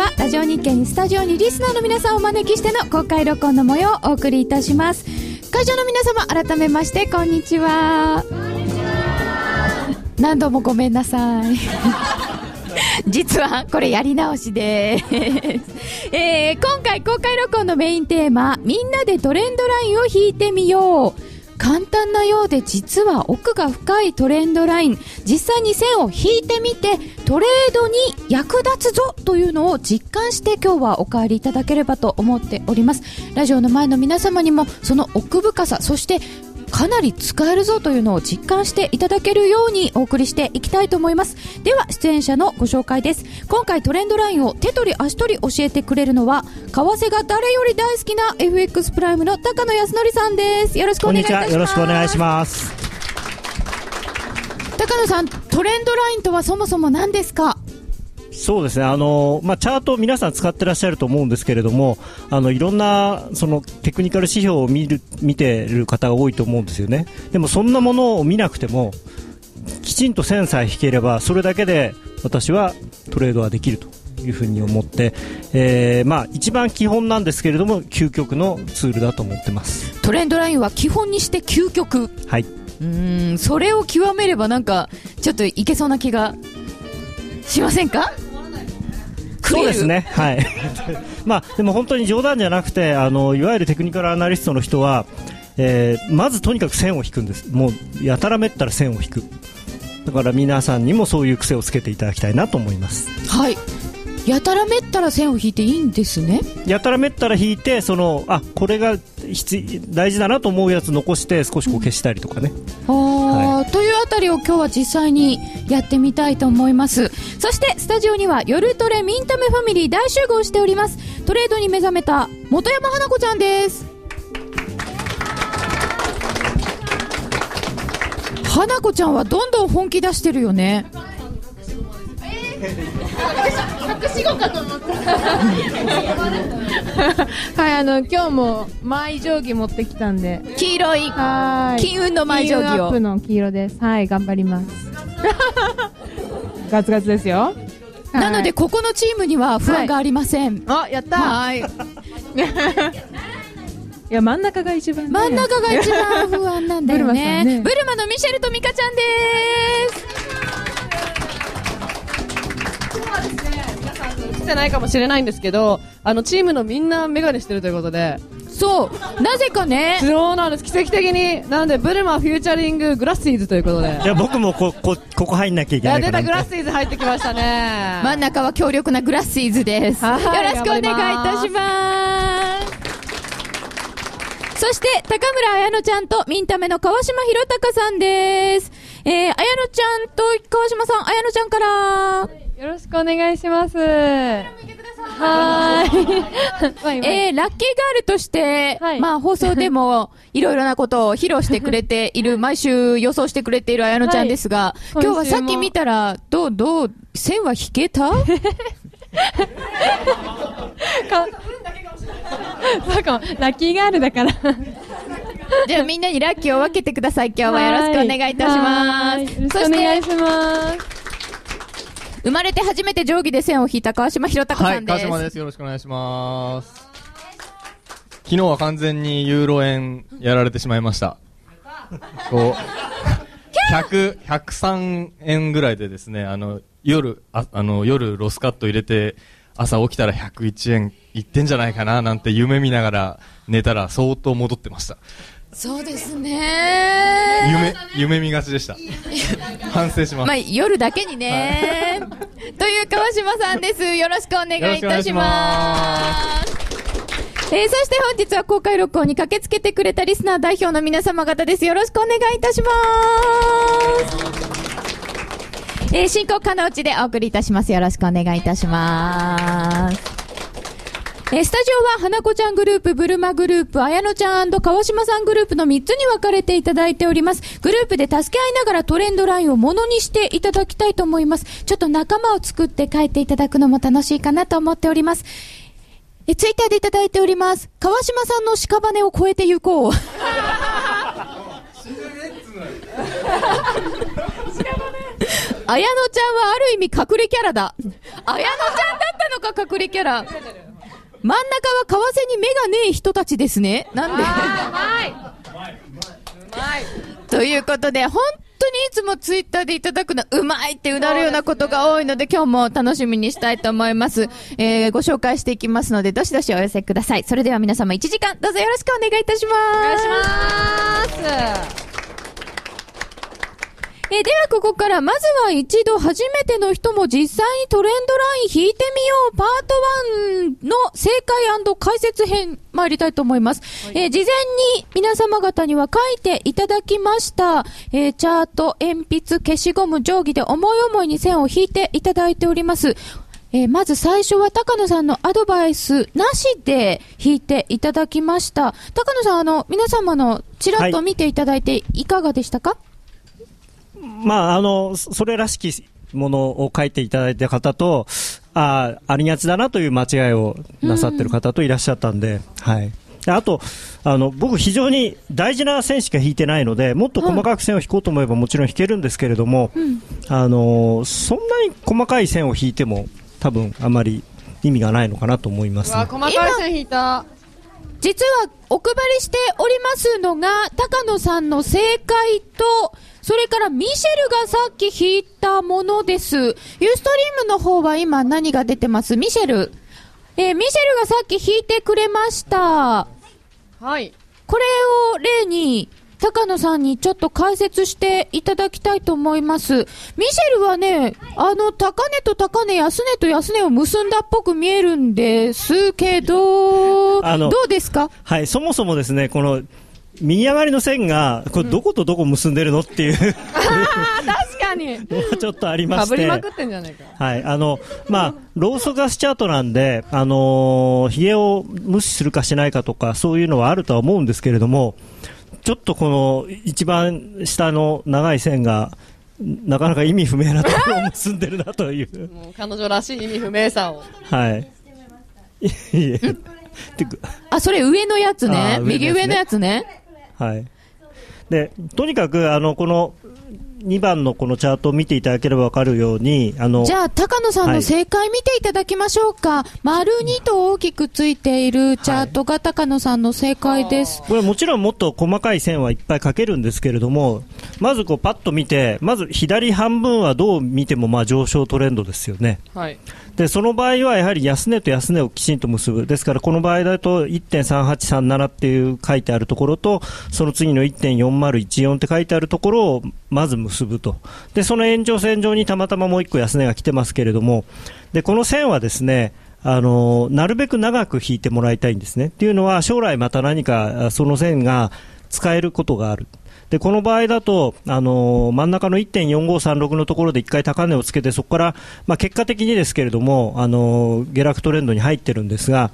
はラジオ日経にスタジオにリスナーの皆さんをお招きしての公開録音の模様をお送りいたします。会場の皆様改めましてこんにちは。何度もごめんなさい。実はこれやり直しです、えー、今回公開録音のメインテーマみんなでトレンドラインを引いてみよう。簡単なようで実は奥が深いトレンドライン。実際に線を引いてみてトレードに役立つぞというのを実感して今日はお帰りいただければと思っております。ラジオの前の皆様にもその奥深さそしてかなり使えるぞというのを実感していただけるようにお送りしていきたいと思います。では出演者のご紹介です。今回トレンドラインを手取り足取り教えてくれるのは為替が誰より大好きな FX プライムの高野康則さんです。よろしくお願いいたします。よろしくお願いします。高野さんトレンドラインとはそもそも何ですか？そうですね。あの、まあ、チャート皆さん使ってらっしゃると思うんですけれどもあのいろんなそのテクニカル指標を見る見ている方が多いと思うんですよね。でもそんなものを見なくてもきちんと線さえ引ければそれだけで私はトレードはできるというふうに思って、えー、まあ一番基本なんですけれども究極のツールだと思ってます。トレンドラインは基本にして究極。はいうんそれを極めればなんかちょっといけそうな気がしませんか？そうですね、はい。まあ、でも本当に冗談じゃなくてあのいわゆるテクニカルアナリストの人は、えー、まずとにかく線を引くんです。もうやたらめったら線を引く。だから皆さんにもそういう癖をつけていただきたいなと思います。はいやたらめったら線を引いていいんですね。やたらめったら引いてそのあこれが大事だなと思うやつ残して少しこう消したりとかね、うん、はい、というあたりを今日は実際にやってみたいと思います。そしてスタジオには夜トレミンタメファミリー大集合しております。トレードに目覚めた本山花子ちゃんです。花子ちゃんはどんどん本気出してるよね 隠し子かと思ったはいあの今日もマイ定規持ってきたんで。黄色い。はい。金運のマイ定規を。アップの黄色です。はい頑張ります。ガツガツですよ。なのでここのチームには不安がありません、はい、あやった。はい。いや真ん中が一番、ね、真ん中が一番不安なんだよね。ね、ブルマのミシェルとミカちゃんですてないかもしれないんですけど、あの、チームのみんなメガネしてるということで。そう。なぜかね。そうなんです。奇跡的に。なので、ブルマフューチャリンググラッシーズということで。じゃあ僕もこ、こ、ここ入んなきゃいけないいや、出たグラッシーズ入ってきましたね。真ん中は強力なグラッシーズです。よろしくお願いいたします。そして、高村彩乃ちゃんとミンタメの川島博隆さんです。えー、彩乃ちゃんと川島さん、彩乃ちゃんから。よろしくお願いします。はい。えー、ラッキーガールとして、はい、まあ放送でも いろいろなことを披露してくれている、毎週予想してくれている綾乃ちゃんですが、はい、今日はさっき見たら、どう、どう、線は引けた？かそうかも、ラッキーガールだから。じゃあみんなにラッキーを分けてください。今日はよろしくお願いいたします。よろしくお願いします。生まれて初めて定規で線を引いた川島博隆さんです。はい、川島です。よろしくお願いします。昨日は完全にユーロ円やられてしまいました。こう、100、103円ぐらいでですね、あの、夜、ああの、夜ロスカット入れて、朝起きたら101円いってんじゃないかななんて夢見ながら寝たら相当戻ってました。そうですね。夢夢見がちでした。反省します、まあ、夜だけにね、という川島さんです。よろしくお願いいたします。えー、そして本日は公開録音に駆けつけてくれたリスナー代表の皆様方です。よろしくお願いいたします。えー、進行可能地でお送りいたします。よろしくお願いいたしますえスタジオは花子ちゃんグループ、ブルマグループ、綾乃ちゃん川島さんグループの3つに分かれていただいております。グループで助け合いながらトレンドラインをものにしていただきたいと思います。ちょっと仲間を作って帰っていただくのも楽しいかなと思っております。え、ツイッターでいただいております。川島さんの屍を越えて行こう。綾乃ちゃんはある意味隠れキャラだ。綾乃ちゃんだったのか、隠れキャラ。真ん中は為替に目がねえ人たちですね。なんで？ということで、本当にいつもツイッターでいただくの、うまいってうなるようなことが多いので、今日も楽しみにしたいと思います。えー、ご紹介していきますので、どしどしお寄せください。それでは皆様1時間、どうぞよろしくお願いいたします。お願いします。えーではここから、まずは一度初めての人も実際にトレンドライン引いてみようパート1の正解解説編参りたいと思います。えー事前に皆様方には書いていただきました、えーチャート、鉛筆、消しゴム、定規で思い思いに線を引いていただいております。えーまず最初は高野さんのアドバイスなしで引いていただきました。高野さん、あの、皆様のちらっと見ていただいていかがでしたか、まあ、あの、そそれらしきものを書いていただいた方と、ああ、ありがちだなという間違いをなさってる方といらっしゃったんで、はい。であと、あの、僕非常に大事な線しか引いてないので、もっと細かく線を引こうと思えばもちろん引けるんですけれども、あの、そんなに細かい線を引いても多分あまり意味がないのかなと思います、ね。細かい線引いた実はお配りしておりますのが、高野さんの正解と、それからミシェルがさっき引いたものです。ユーストリームの方は今何が出てます？ミシェル。えーミシェルがさっき引いてくれました。はいこれを例に、高野さんにちょっと解説していただきたいと思います。ミシェルはね、あの、高値と高値、安値と安値を結んだっぽく見えるんですけど、あのどうですか？はい、そもそもですね、この、右上がりの線が、これどことどこ結んでるのっていうあ確かにちょっとありまして。かぶりまくってんじゃないかはい、あの、まあ、ローソク足チャートなんで、あのー、ヒゲを無視するかしないかとか、そういうのはあるとは思うんですけれども、ちょっとこの一番下の長い線が、なかなか意味不明なところを結んでるなという。もう彼女らしい意味不明さをはい。いえ。あ、それ上のやつね右上のやつね。はい。で、とにかく、あの、この、2番のこのチャートを見ていただければわかるように、あの、じゃあ、高野さんのはい正解見ていただきましょうか。丸2と大きくついているチャートが高野さんの正解です。これもちろんもっと細かい線はいっぱい描けるんですけれども、まずこうパッと見て、まず左半分はどう見てもまあ上昇トレンドですよね。はいで、その場合はやはり安値と安値をきちんと結ぶ。ですからこの場合だと1.3837っていう書いてあるところと、その次の1.4014って書いてあるところをまず結ぶと。で、その延長線上にたまたまもう一個安値が来てますけれども、で、この線はですね、あのなるべく長く引いてもらいたいんですね。っていうのは将来また何かその線が使えることがある。で、この場合だと、あの真ん中の1.4536のところで1回高値をつけて、そこから、まあ、結果的にですけれども、あの下落トレンドに入ってるんですが、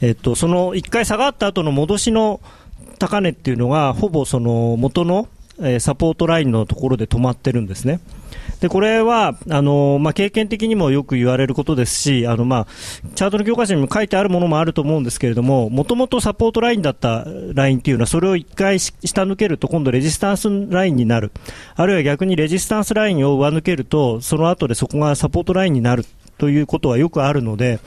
えっと、その1回下がった後の戻しの高値っていうのが、ほぼその元の、えーサポートラインのところで止まってるんですね。で、これは、あのまあ、経験的にもよく言われることですし、あの、まあ、チャートの教科書にも書いてあるものもあると思うんですけれども、もともとサポートラインだったラインっていうのは、それを一回下抜けると、今度レジスタンスラインになる。あるいは逆にレジスタンスラインを上抜けると、その後でそこがサポートラインになるということはよくあるので、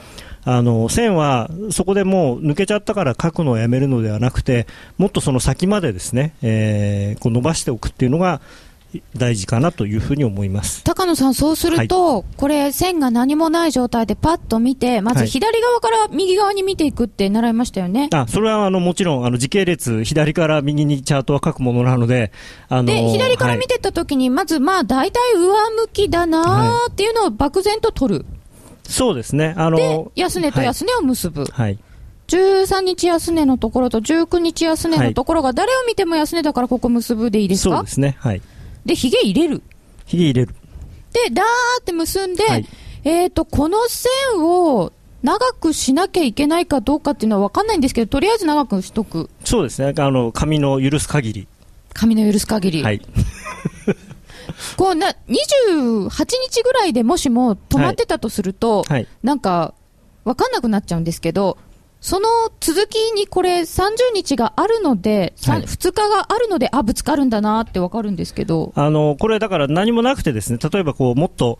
あの線はそこでもう抜けちゃったから書くのをやめるのではなくてもっとその先までですね、えーこう伸ばしておくっていうのが大事かなというふうに思います。高野さん、そうすると、これ、線が何もない状態でパッと見て、まずはい。左側から右側に見ていくって習いましたよね。あそれはあのもちろんあの時系列左から右にチャートは書くものなのであので、左から見はいてった時に、まず、まあ、大体上向きだなーっていうのを漠然と取る。そうですね。あので、安値と安値を結ぶ。はい。13日安値のところと19日安値のところが、誰を見ても安値だからここ結ぶでいいですか？そうですね。はいで、髭入れる。ひげ入れる。で、ダーって結んで、はい。えっ、と、この線を長くしなきゃいけないかどうかっていうのは分かんないんですけど、とりあえず長くしとく。そうですね。あの紙の許す限り。紙の許す限り。はい。こうな、28日ぐらいでもしも止まってたとすると、はい。なんか、分かんなくなっちゃうんですけど、その続きにこれ30日があるので、さはい。2日があるので、あ、ぶつかるんだなってわかるんですけど、あのこれだから何もなくてですね例えばこうもっと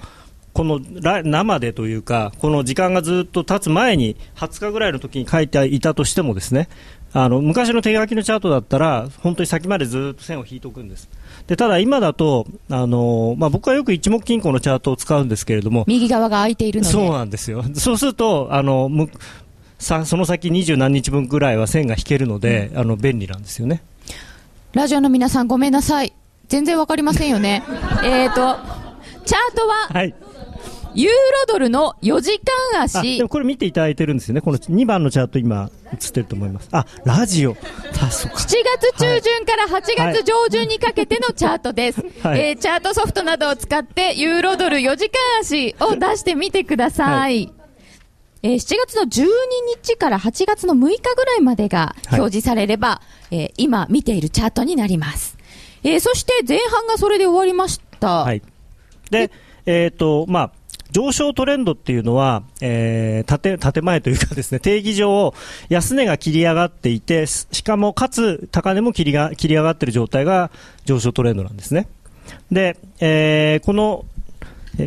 このら生でというかこの時間がずっと経つ前に20日ぐらいの時に書いていたとしてもですねあの昔の手書きのチャートだったら本当に先までずっと線を引いておくんです。でただ今だとあの、まあ、僕はよく一目金庫のチャートを使うんですけれども右側が空いているので。そうなんですよ。そうするとあのむさその先二十何日分ぐらいは線が引けるので、あの便利なんですよねラジオの皆さんごめんなさい。全然わかりませんよね。えーと、チャートは、はいユーロドルの4時間あ足でも。これ見ていただいてるんですよね、この2番のチャート、今、映ってると思います。あラジオ、あそうか7月中旬から8月上旬にかけてのチャートです。はいえーチャートソフトなどを使って、ユーロドル4時間足を出してみてください。はえー7月の12日から8月の6日ぐらいまでがはい表示されれば、えー今見ているチャートになります。えーそして前半がそれで終わりました。はい、で、えっ、と、まあ、上昇トレンドっていうのは、えー、縦、縦前というかですね、定義上、安値が切り上がっていて、ししかも、かつ、高値も切りが、切り上がっている状態が上昇トレンドなんですね。で、えーこの、え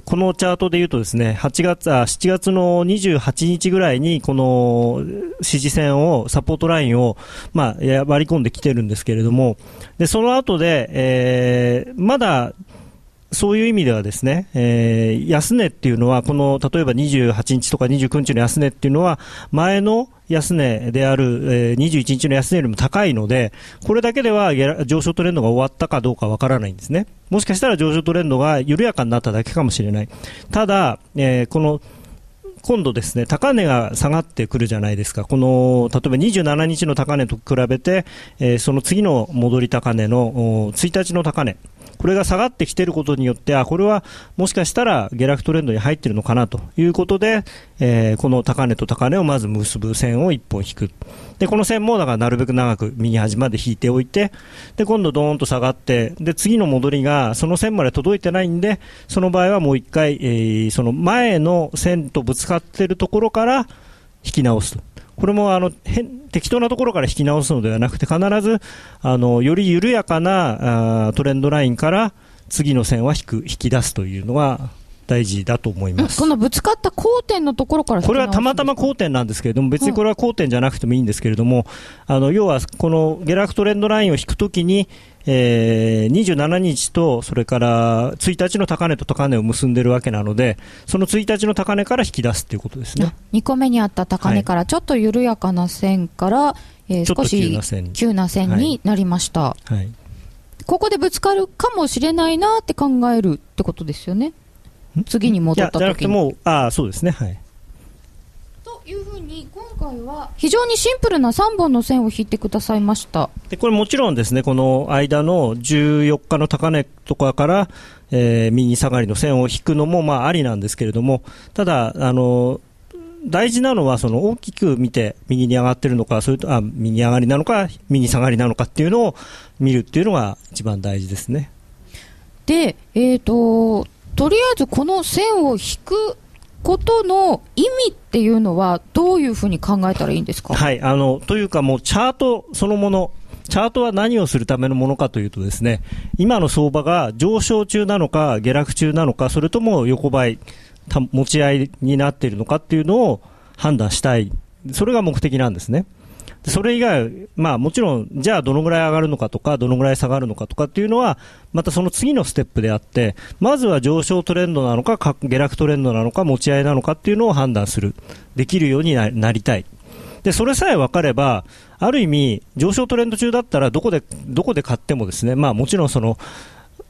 このチャートで言うとですね、8月、あ、7月の28日ぐらいに、この支持線を、サポートラインを、まあ、割り込んできてるんですけれども、で、その後で、えーまだ、そういう意味ではですね、えー安値っていうのは、この例えば28日とか29日の安値っていうのは、前の安値である、えー21日の安値よりも高いので、これだけでは上昇トレンドが終わったかどうかわからないんですね。もしかしたら上昇トレンドが緩やかになっただけかもしれない。ただ、えーこの今度ですね、高値が下がってくるじゃないですか。この、例えば27日の高値と比べて、えーその次の戻り高値の1日の高値。これが下がってきていることによって、あ、これはもしかしたら下落トレンドに入っているのかなということで、えーこの高値と高値をまず結ぶ線を1本引く。で、この線もだからなるべく長く右端まで引いておいて、で、今度ドーンと下がって、で、次の戻りがその線まで届いてないんで、その場合はもう一回、えーその前の線とぶつかっているところから引き直すと。これもあの変適当なところから引き直すのではなくて、必ずあのより緩やかなあートレンドラインから次の線は引く引き出すというのが大事だと思います。このぶつかった交点のところからこれはたまたま交点なんですけれども、別にこれは交点じゃなくてもいいんですけれども、あの要はこの下落トレンドラインを引くときに、えー27日とそれから1日の高値と高値を結んでるわけなので、その1日の高値から引き出すということですね。2個目にあった高値からちょっと緩やかな線から、えーちょっと少し急な線に急なりました、はい。ここでぶつかるかもしれないなって考えるってことですよね。次にい戻ったやじゃなく時にてもう、ああ、そうですね、はい。というふうに今回は非常にシンプルな3本の線を引いてくださいましたでこれもちろんですね、この間の14日の高値とかから、えー右下がりの線を引くのもまあありなんですけれども、ただ、あの大事なのはその大きく見て右に上がってるのか、それとあ右上がりなのか、右下がりなのかっていうのを見るっていうのが一番大事ですね。でえーととりあえずこの線を引くことの意味っていうのはどういうふうに考えたらいいんですか？はい、あのというか、もうチャートそのもの、チャートは何をするためのものかというと、ですね今の相場が上昇中なのか、下落中なのか、それとも横ばい、持ち合いになっているのかっていうのを判断したい、それが目的なんですね。それ以外、まあもちろん、じゃあどのぐらい上がるのかとか、どのぐらい下がるのかとかっていうのは、またその次のステップであって、まずは上昇トレンドなのか、下落トレンドなのか、持ち合いなのかっていうのを判断する、できるようにななりたい。で、それさえ分かれば、ある意味、上昇トレンド中だったら、どこで、どこで買ってもですね、まあもちろんその、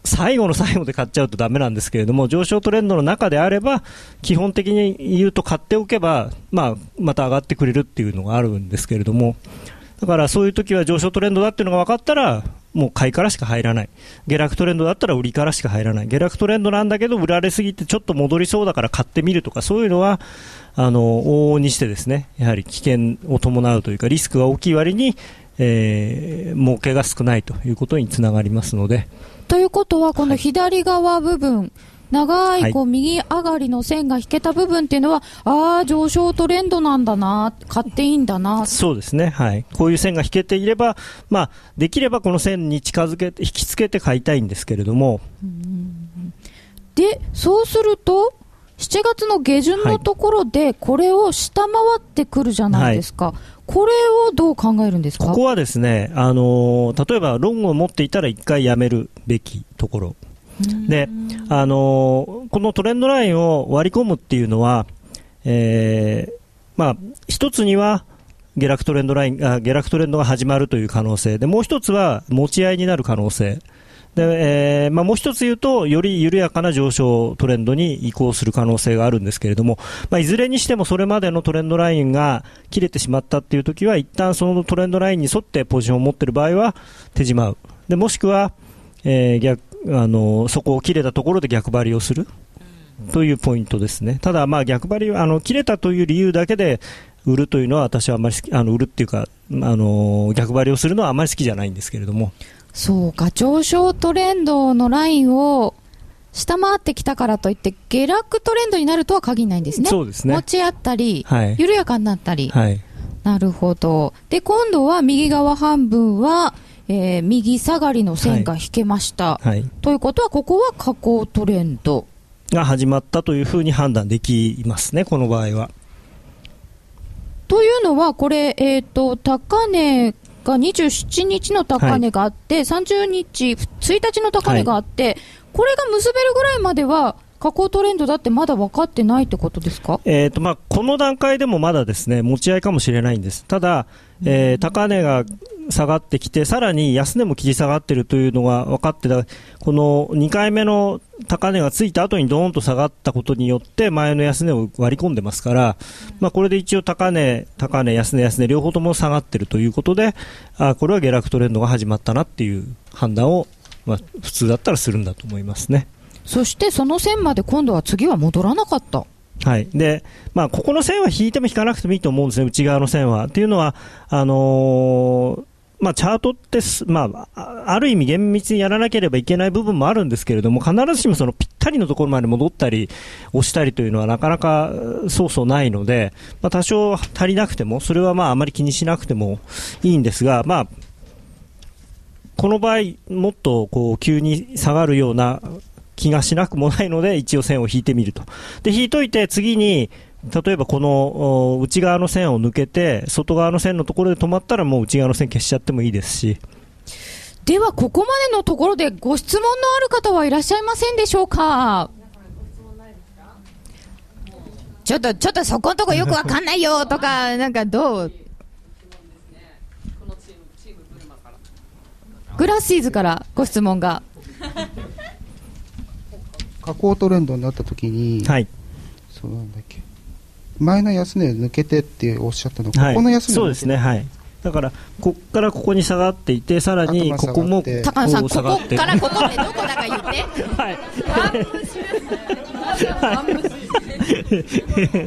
最後の最後で買っちゃうとダメなんですけれども、上昇トレンドの中であれば、基本的に言うと買っておけば、まあ、また上がってくれるっていうのがあるんですけれども、だからそういう時は上昇トレンドだっていうのが分かったら、もう買いからしか入らない。下落トレンドだったら売りからしか入らない。下落トレンドなんだけど、売られすぎてちょっと戻りそうだから買ってみるとか、そういうのは、あの、往々にしてですね、やはり危険を伴うというか、リスクが大きい割に、えー、儲けが少ないということにつながりますので、ということはこの左側部分長い、こう、右上がりの線が引けた部分っていうのは、ああ、上昇トレンドなんだな、買っていいんだな。そうですね。はい。こういう線が引けていれば、まあ、できればこの線に近づけて、引きつけて買いたいんですけれども、で、そうすると、7月の下旬のところで、これを下回ってくるじゃないですか。これをどう考えるんですか？ここはですね、あのー例えばロングを持っていたら一回やめるべきところ。で、あのーこのトレンドラインを割り込むっていうのは、えーまあ、一つには、下落トレンドラインあ、下落トレンドが始まるという可能性で、もう一つは持ち合いになる可能性。で、えーまあ、もう一つ言うと、より緩やかな上昇トレンドに移行する可能性があるんですけれども、まあ、いずれにしてもそれまでのトレンドラインが切れてしまったっていう時は、一旦そのトレンドラインに沿ってポジションを持っている場合は手じまう。で、もしくは、えー逆、あの、そこを切れたところで逆張りをする。というポイントですね。ただ、まあ逆張り、あの、切れたという理由だけで売るというのは私はあまり、あの、売るっていうか、あの、逆張りをするのはあまり好きじゃないんですけれども。そうか、上昇トレンドのラインを下回ってきたからといって、下落トレンドになるとは限らないんですね。そうですね持ち合ったり、はい緩やかになったり。はい。なるほど。で、今度は右側半分は、えー右下がりの線が引けました。はい。ということは、ここは下降トレンド。が始まったというふうに判断できますね、この場合は。というのは、これ、えっ、と、高値が27日の高値があって、30日、1日の高値があって、これが結べるぐらいまでは、下降トレンドだってまだ分かってないってことですか？えーとまあ、この段階でもまだですね持ち合いかもしれないんです、ただ、えー高値が下がってきて、さらに安値も切り下がっているというのが分かってた、この2回目の高値がついた後にドーンと下がったことによって、前の安値を割り込んでますから、まあ、これで一応高値、高値、安値、安値、両方とも下がっているということで、あこれは下落トレンドが始まったなっていう判断を、まあ、普通だったらするんだと思いますね。そしてその線まで今度は次は戻らなかった。はい。で、まあ、ここの線は引いても引かなくてもいいと思うんですね、内側の線は。っていうのは、あのーまあ、チャートって、まあ、ある意味厳密にやらなければいけない部分もあるんですけれども、必ずしもそのぴったりのところまで戻ったり、押したりというのはなかなかそうそうないので、まあ、多少足りなくても、それはまあ、あまり気にしなくてもいいんですが、まあ、この場合、もっとこう急に下がるような気がしなくもないので、一応線を引いてみると。で、引いといて、次に、例えばこのお内側の線を抜けて、外側の線のところで止まったら、もう内側の線消しちゃってもいいですし、では、ここまでのところでご質問のある方はいらっしゃいませんでしょうか？ちょっと、ちょっとそこんとこよくわかんないよとか、なんかどう？グラッシーズからご質問が。下降トレンドになった時に、はい。そうなんだっけ前の安値抜けてっておっしゃったの、はい、ここの安値そうですね、はい。だから、こっからここに下がっていて、さらにここもこ頭下がって高野さん、うここ下がってからここってどこだか言って。はい。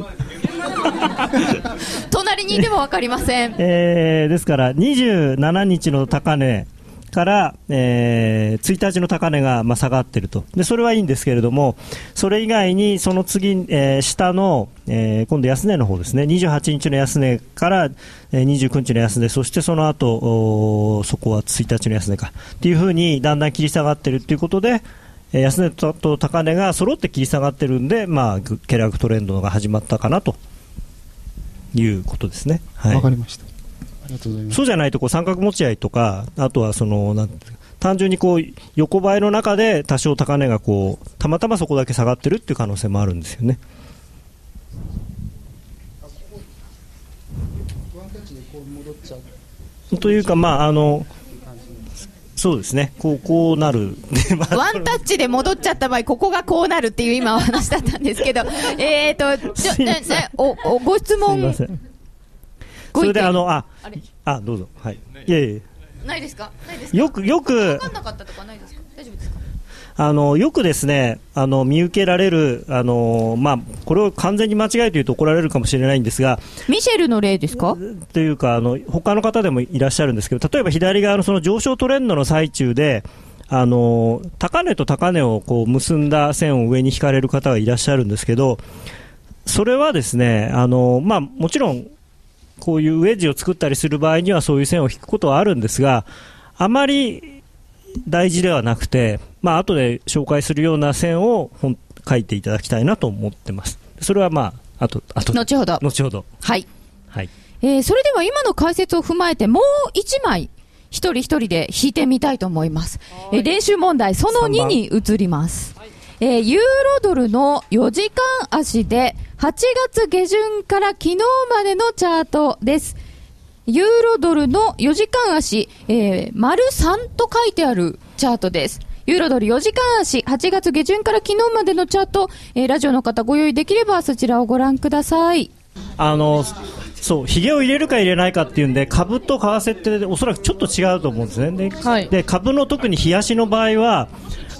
隣にいてもわかりません。えーですから、27日の高値から、えー1日の高値がまあ下がっていると。で、それはいいんですけれども、それ以外にその次、えー下の、えー今度安値の方ですね、28日の安値から、えー29日の安値、そしてその後おーそこは1日の安値か。っていうふうにだんだん切り下がっているということで、えー安値とと高値が揃って切り下がってるんで、まあ、下落トレンドが始まったかなということですね。はい。かりました。そうじゃないとこう三角持ち合いとか、あとはそのなん単純にこう横ばいの中で多少高値がこうたまたまそこだけ下がってるっていう可能性もあるんですよね。というか、まああのそうですね、こうこうなる、ワンタッチで戻っちゃった場合、ここがこうなるっていう今お話だったんですけど、えっと、ちょ、お、お、ご質すみま問、それであのああどうぞ。はい。い。やいやないですか？ないですか？よくよく。わかんなかったとかないですか？大丈夫ですか？あのよくですねあの見受けられるあのまあこれを完全に間違いというと怒られるかもしれないんですが、ミシェルの例ですか？というかあの他の方でもいらっしゃるんですけど例えば左側のその上昇トレンドの最中であの高値と高値をこう結んだ線を上に引かれる方がいらっしゃるんですけど、それはですね、あのまあ、もちろんこういうウェッジを作ったりする場合にはそういう線を引くことはあるんですが、あまり大事ではなくて、まあ後で紹介するような線を本書いていただきたいなと思ってます。それはまあ、あと、あと、後ほど。後ほど。はい。はい。えーそれでは今の解説を踏まえて、もう一枚、一人一人で弾いてみたいと思います。えー練習問題、その2に移ります。えーユーロドルの4時間足で、8月下旬から昨日までのチャートです。ユーロドルの4時間足、えー、丸3と書いてあるチャートです。ユーロドル4時間足、8月下旬から昨日までのチャート、えーラジオの方ご用意できればそちらをご覧ください。あの、そう、ヒゲを入れるか入れないかっていうんで、株と為替っておそらくちょっと違うと思うんですね。で、はいで株の特に冷やしの場合は、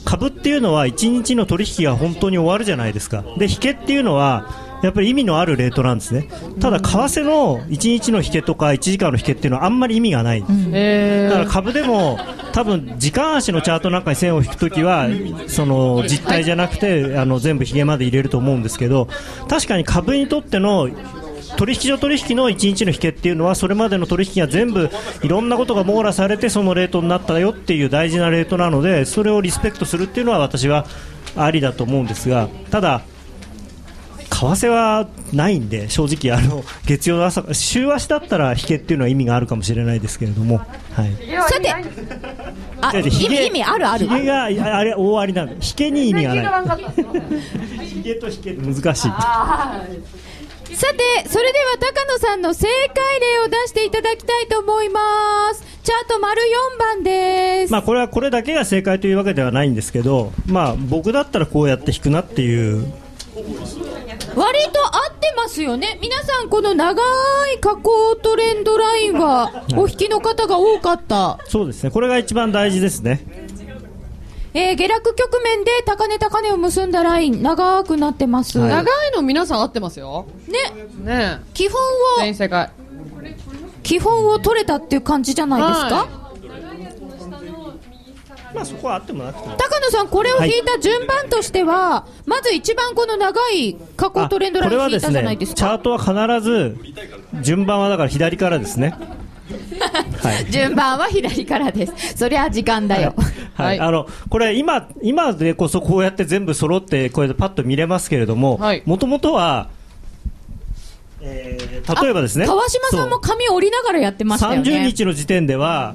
株っていうのは1日の取引が本当に終わるじゃないですか。で、引けっていうのは、やっぱり意味のあるレートなんですね。ただ、為替の1日の引けとか1時間の引けっていうのはあんまり意味がない。えだから株でも多分時間足のチャートなんかに線を引くときはその実態じゃなくてあの全部ひげまで入れると思うんですけど確かに株にとっての取引所取引の1日の引けっていうのはそれまでの取引が全部いろんなことが網羅されてそのレートになったよっていう大事なレートなのでそれをリスペクトするっていうのは私はありだと思うんですがただ為替はないんで正直あの 月曜の朝週足だったら引けっていうのは意味があるかもしれないですけれどもはい。さて、あ、意味、意味あるある。ヒゲがああれ大ありなんで、ヒゲに意味がない。ヒゲとヒゲ 難しい。さて、それでは高野さんの正解例を出していただきたいと思います。チャート丸4番です。まあこれはこれだけが正解というわけではないんですけど、まあ僕だったらこうやって引くなっていう。割と合ってますよね。皆さん、この長い下降トレンドラインは、お引きの方が多かった。そうですね。これが一番大事ですね。えー、下落局面で高値高値を結んだライン、長くなってます。はいね、長いの皆さん合ってますよ。ね基本を。基本を取れたっていう感じじゃないですか、はまあそこはあってもなくても。高野さん、これを引いた順番としては、まず一番この長い下降トレンドライこれはですン引いたじゃないね、ですか。チャートは必ず順番はだから左からですね。はい。順番は左からです。そりゃ時間だよ。はい、はいあのこれ今、今でこそこうやって全部揃ってこうやってパッと見れますけれどもはいもともとは、えー例えばですね川島さんも髪折りながらやってましたよね。30日の時点では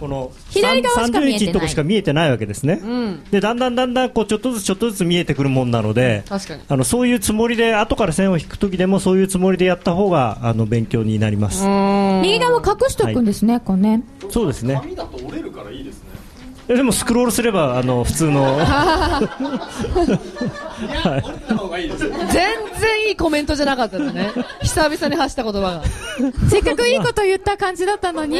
この左側しか見えてない。30日のとこしか見えてないわけですね、うん。でだんだんだんだんこうちょっとずつちょっとずつ見えてくるもんなので確かに。あのそういうつもりで後から線を引くときでもそういうつもりでやった方があの勉強になります、右側隠しとくんですね、こうね。そうですね。紙だと折れるからいいですねでもスクロールすればあの普通の全然いいコメントじゃなかったですね。久々に発した言葉が。せっかくいいこと言った感じだったのに。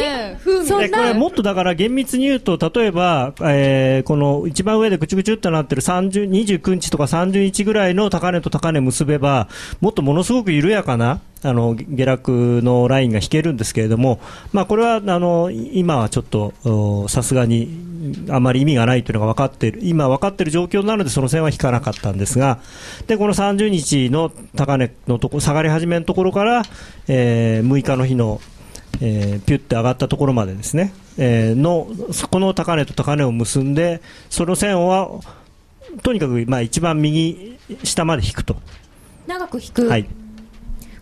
そんでこれな、もっとだから厳密に言うと例えば、えーこの一番上でぐちゅぐちゅってなってる30 29日とか30日ぐらいの高値と高値結べばもっとものすごく緩やかなあの下落のラインが引けるんですけれども、まあ、これはあの今はちょっとおさすがにあまり意味がないというのが分かっている。今分かっている状況なのでその線は引かなかったんですがでこの30日の高値のとこ下がり始めのところから、えー6日の日のえーピュッて上がったところまでですね、えーのそこの高値と高値を結んでその線はとにかくまあ一番右下まで引くと、長く引く。はい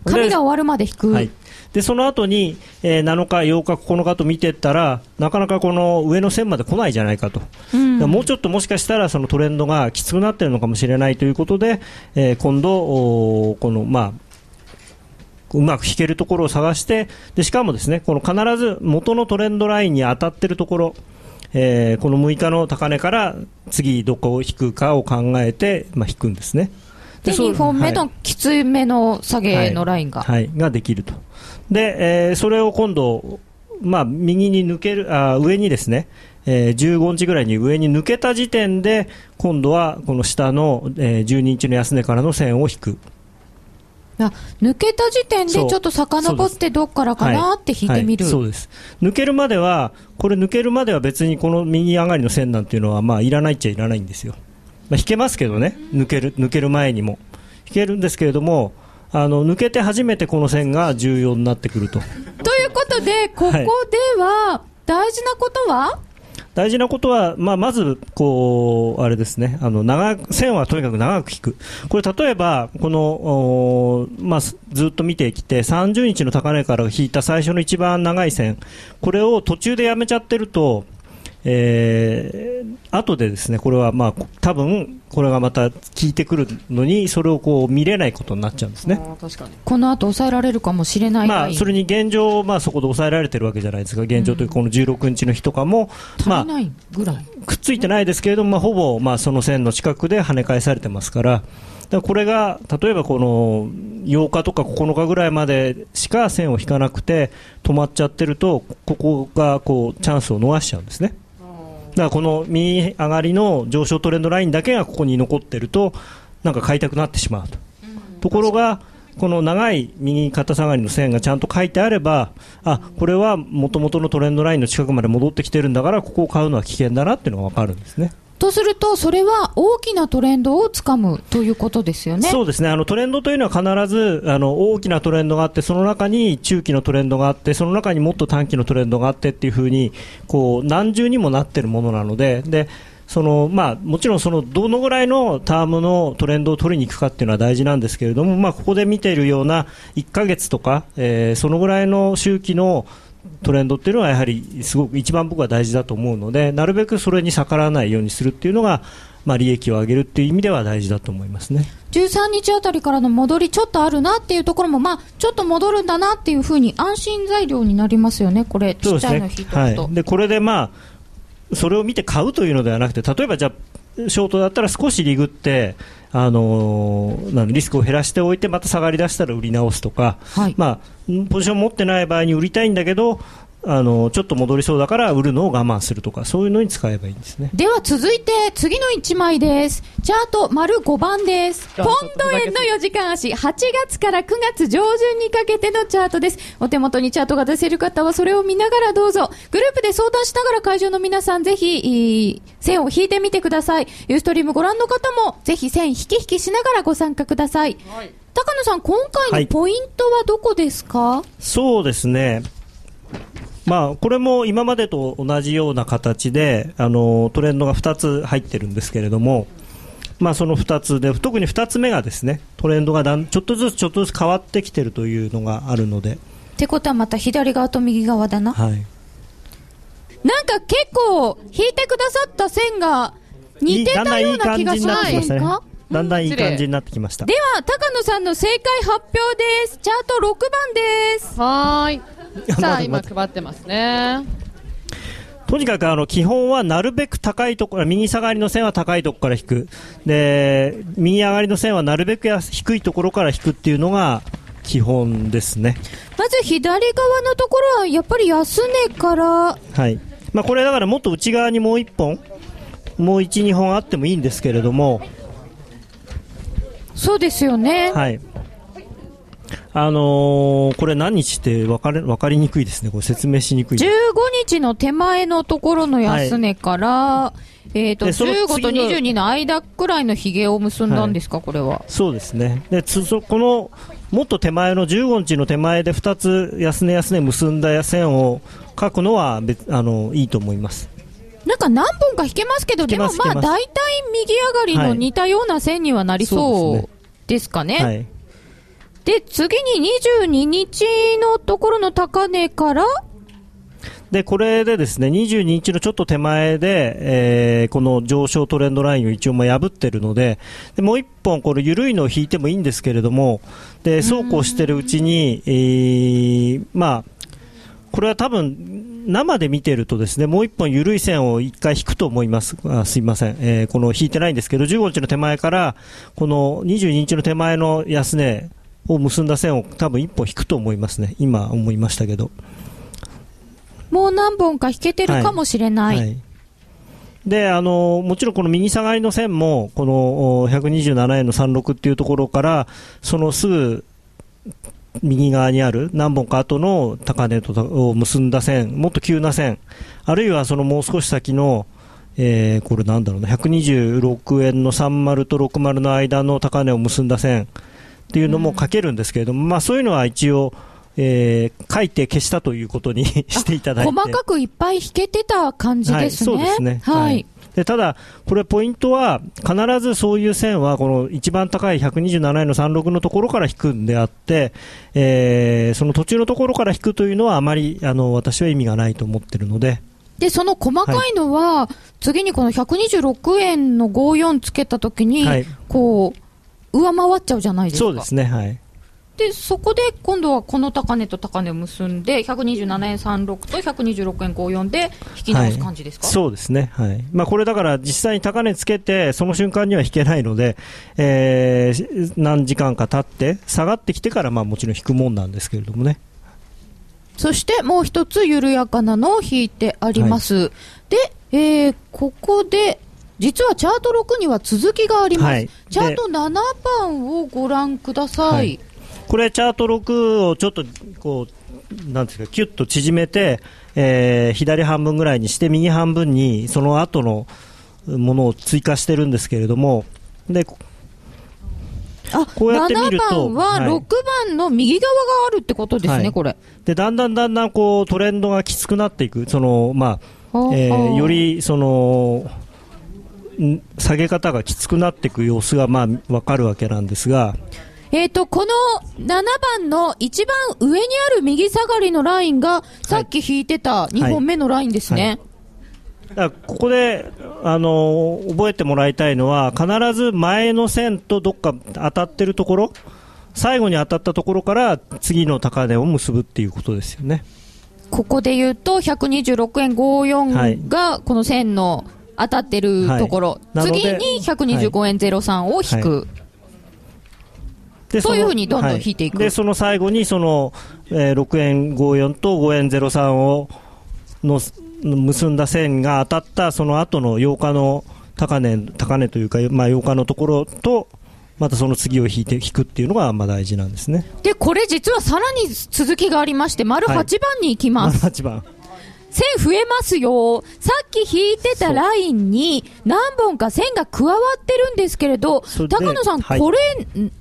髪が終わるまで引く。はい、でその後に、えー7日、8日、9日と見ていったらなかなかこの上の線まで来ないじゃないかと、うんもうちょっともしかしたらそのトレンドがきつくなっているのかもしれないということで、えー今度、このまあうまく引けるところを探してでしかもですねこの必ず元のトレンドラインに当たっているところ、えーこの6日の高値から次どこを引くかを考えて、まあ、引くんですね。で、そう2本目はい。のきついめの下げのラインが。はい、ができると。で、えーそれを今度、まあ、右に抜ける、あ上にですね、えー15日ぐらいに上に抜けた時点で、今度はこの下の、えー12日の安値からの線を引く。あ抜けた時点でちょっと遡ってどっからかなって引いてみる。はい。そうです。抜けるまではこれ抜けるまでは別にこの右上がりの線なんていうのはまあいらないっちゃいらないんですよ、まあ、引けますけどね抜ける抜ける前にも。引けるんですけれどもあの抜けて初めてこの線が重要になってくると。ということで、ここでは、大事なことは、大事なことは、まあ、まずこうあれですね。あの長く線はとにかく長く引く。これ例えばこの、まあ、すずっと見てきて30日の高値から引いた最初の一番長い線。これを途中でやめちゃってるとえー、後でですねこれはまあ多分これがまた効いてくるのにそれをこう見れないことになっちゃうんですね。この後抑えられるかもしれないまあ、それに現状、まあ、そこで抑えられてるわけじゃないですか、現状というかこの16日の日とかも、ま足りないぐらい。あ、くっついてないですけれども、まあ、ほぼ、まあ、その線の近くで跳ね返されてますから、だからこれが例えばこの8日とか9日ぐらいまでしか線を引かなくて止まっちゃってると、ここがこうチャンスを逃しちゃうんですね。だからこの右上がりの上昇トレンドラインだけがここに残ってると、なんか買いたくなってしまうと。ところが、この長い右肩下がりの線がちゃんと書いてあれば、あこれはもともとのトレンドラインの近くまで戻ってきてるんだから、ここを買うのは危険だなっていうのが分かるんですね。とすると、それは大きなトレンドをつかむということですよね。そうですねあのトレンドというのは必ずあの大きなトレンドがあってその中に中期のトレンドがあってその中にもっと短期のトレンドがあってっていうふうにこう何重にもなっているものなのででそのまあ、もちろんそのどのぐらいのタームのトレンドを取りに行くかっていうのは大事なんですけれども、まあ、ここで見ているような1ヶ月とか、えーそのぐらいの周期のトレンドっていうのはやはりすごく一番僕は大事だと思うのでなるべくそれに逆らわないようにするっていうのが、まあ、利益を上げるっていう意味では大事だと思いますね。13日あたりからの戻りちょっとあるなっていうところも、まあ、ちょっと戻るんだなっていうふうに安心材料になりますよね、これ、ちっちゃいの引いとくと。はい、でこれで、まあ、それを見て買うというのではなくて例えばじゃあショートだったら少しリグって、あのーなんリスクを減らしておいてまた下がり出したら売り直すとか、はい。まあ、んポジション持ってない場合に売りたいんだけど、あのーちょっと戻りそうだから売るのを我慢するとかそういうのに使えばいいんですね。では続いて次の1枚です。チャート丸5番です。ポンド円の4時間足、8月から9月上旬にかけてのチャートです。お手元にチャートが出せる方はそれを見ながらどうぞ。グループで相談しながら会場の皆さんぜひ、いい線を引いてみてください。ユーストリームご覧の方もぜひ線引き引きしながらご参加ください。高野さん、今回のポイントはどこですか、そうですね。まあ、これも今までと同じような形で、あの、トレンドが2つ入ってるんですけれども、まあ、その2つで、特に2つ目がですね、トレンドがだんちょっとずつちょっとずつ変わってきてるというのがあるので、ってことはまた左側と右側だな。はい。なんか結構引いてくださった線が似てたような気がしませんねか。だんだんいい感じになってきました。では、高野さんの正解発表です。チャート6番です。はーい。さあ、今配ってますね。とにかくあの基本はなるべく高いところ、右下がりの線は高いところから引く。で、右上がりの線はなるべくや低いところから引くっていうのが基本ですね。まず左側のところはやっぱり安値から、はい。まあこれだからもっと内側にもう一本、もう一、二本あってもいいんですけれども、そうですよね。はい。あのーこれ何日って分かれ分かりにくいですね。これ説明しにくい。15日の手前のところの安値から、えっ、と、でその15と次の22の間くらいのヒゲを結んだんですか、これは。そうですね。で、つそこの、もっと手前の15日の手前で2つ安値安値結んだ線を書くのは別、あの、いいと思います。なんか何本か引けますけど、でもまあ大体右上がりの似たような線にはなりそうですねですかね。はい。で、次に22日のところの高値から、で、これでですね、22日のちょっと手前で、えーこの上昇トレンドラインを一応まあ破ってるので、でもう一本これ緩いのを引いてもいいんですけれども、で、そうこうしてるうちに、えーまあ、これは多分、生で見てるとですね、もう一本緩い線を一回引くと思います。あすいません。えーこの引いてないんですけど、15日の手前から、この22日の手前の安値を結んだ線を多分一本引くと思いますね。今思いましたけど。もう何本か引けてるかもしれない。はいであのもちろんこの右下がりの線もこのお127円の36っていうところからそのすぐ右側にある何本か後の高値とを結んだ線、もっと急な線、あるいはそのもう少し先の、えーこれなんだろうな、126円の30と60の間の高値を結んだ線っていうのも書けるんですけれども、まあそういうのは一応、えー書いて消したということに していただいて。細かくいっぱい引けてた感じですね。はい、そうですね。はい。でただ、これポイントは、必ずそういう線は、この一番高い127円の36のところから引くんであって、えーその途中のところから引くというのは、あまりあの私は意味がないと思ってるので、で、その細かいのは、次にこの126円の54つけたときに、はいこう、上回っちゃうじゃないですか。そうですね、はい。で、そこで今度はこの高値と高値を結んで、127円36と126円54で引き直す感じですか、そうですね、はいまあ、これだから実際に高値つけて、その瞬間には引けないので、えー何時間か経って、下がってきてから、まあ、もちろん引くもんなんですけれどもね。そしてもう一つ緩やかなのを引いてあります。で、えーここで、実はチャート6には続きがあります。はいチャート7番をご覧ください。はいこれ、チャート6をちょっとこう、なんですか、キュッと縮めて、えー左半分ぐらいにして、右半分にその後のものを追加してるんですけれども、でこあ、こうやって見ると7番ははい。6番の右側があるってことですね、はい。これ。でだんだんだんだんこうトレンドがきつくなっていく、そのまあ。えーよりそのん下げ方がきつくなっていく様子がまあわかるわけなんですが、えっ、と、この7番の一番上にある右下がりのラインが、さっき引いてた2本目のラインですね。だからここで、あのー覚えてもらいたいのは、必ず前の線とどっか当たってるところ、最後に当たったところから次の高値を結ぶっていうことですよね。ここで言うと、126円54がこの線の当たってるところ、はい。なので次に125円03を引く。でそういうのふうにどんどん引いていくはでその最後にその、えー6円54と5円03をの結んだ線が当たったその後の8日の高値高値というか、まあ、8日のところとまたその次を引いて引くっていうのがまあ大事なんですね。で、これ実はさらに続きがありまして、丸8番に行きます。8番線増えますよ。さっき引いてたラインに何本か線が加わってるんですけれど高野さん、はいこれ、ん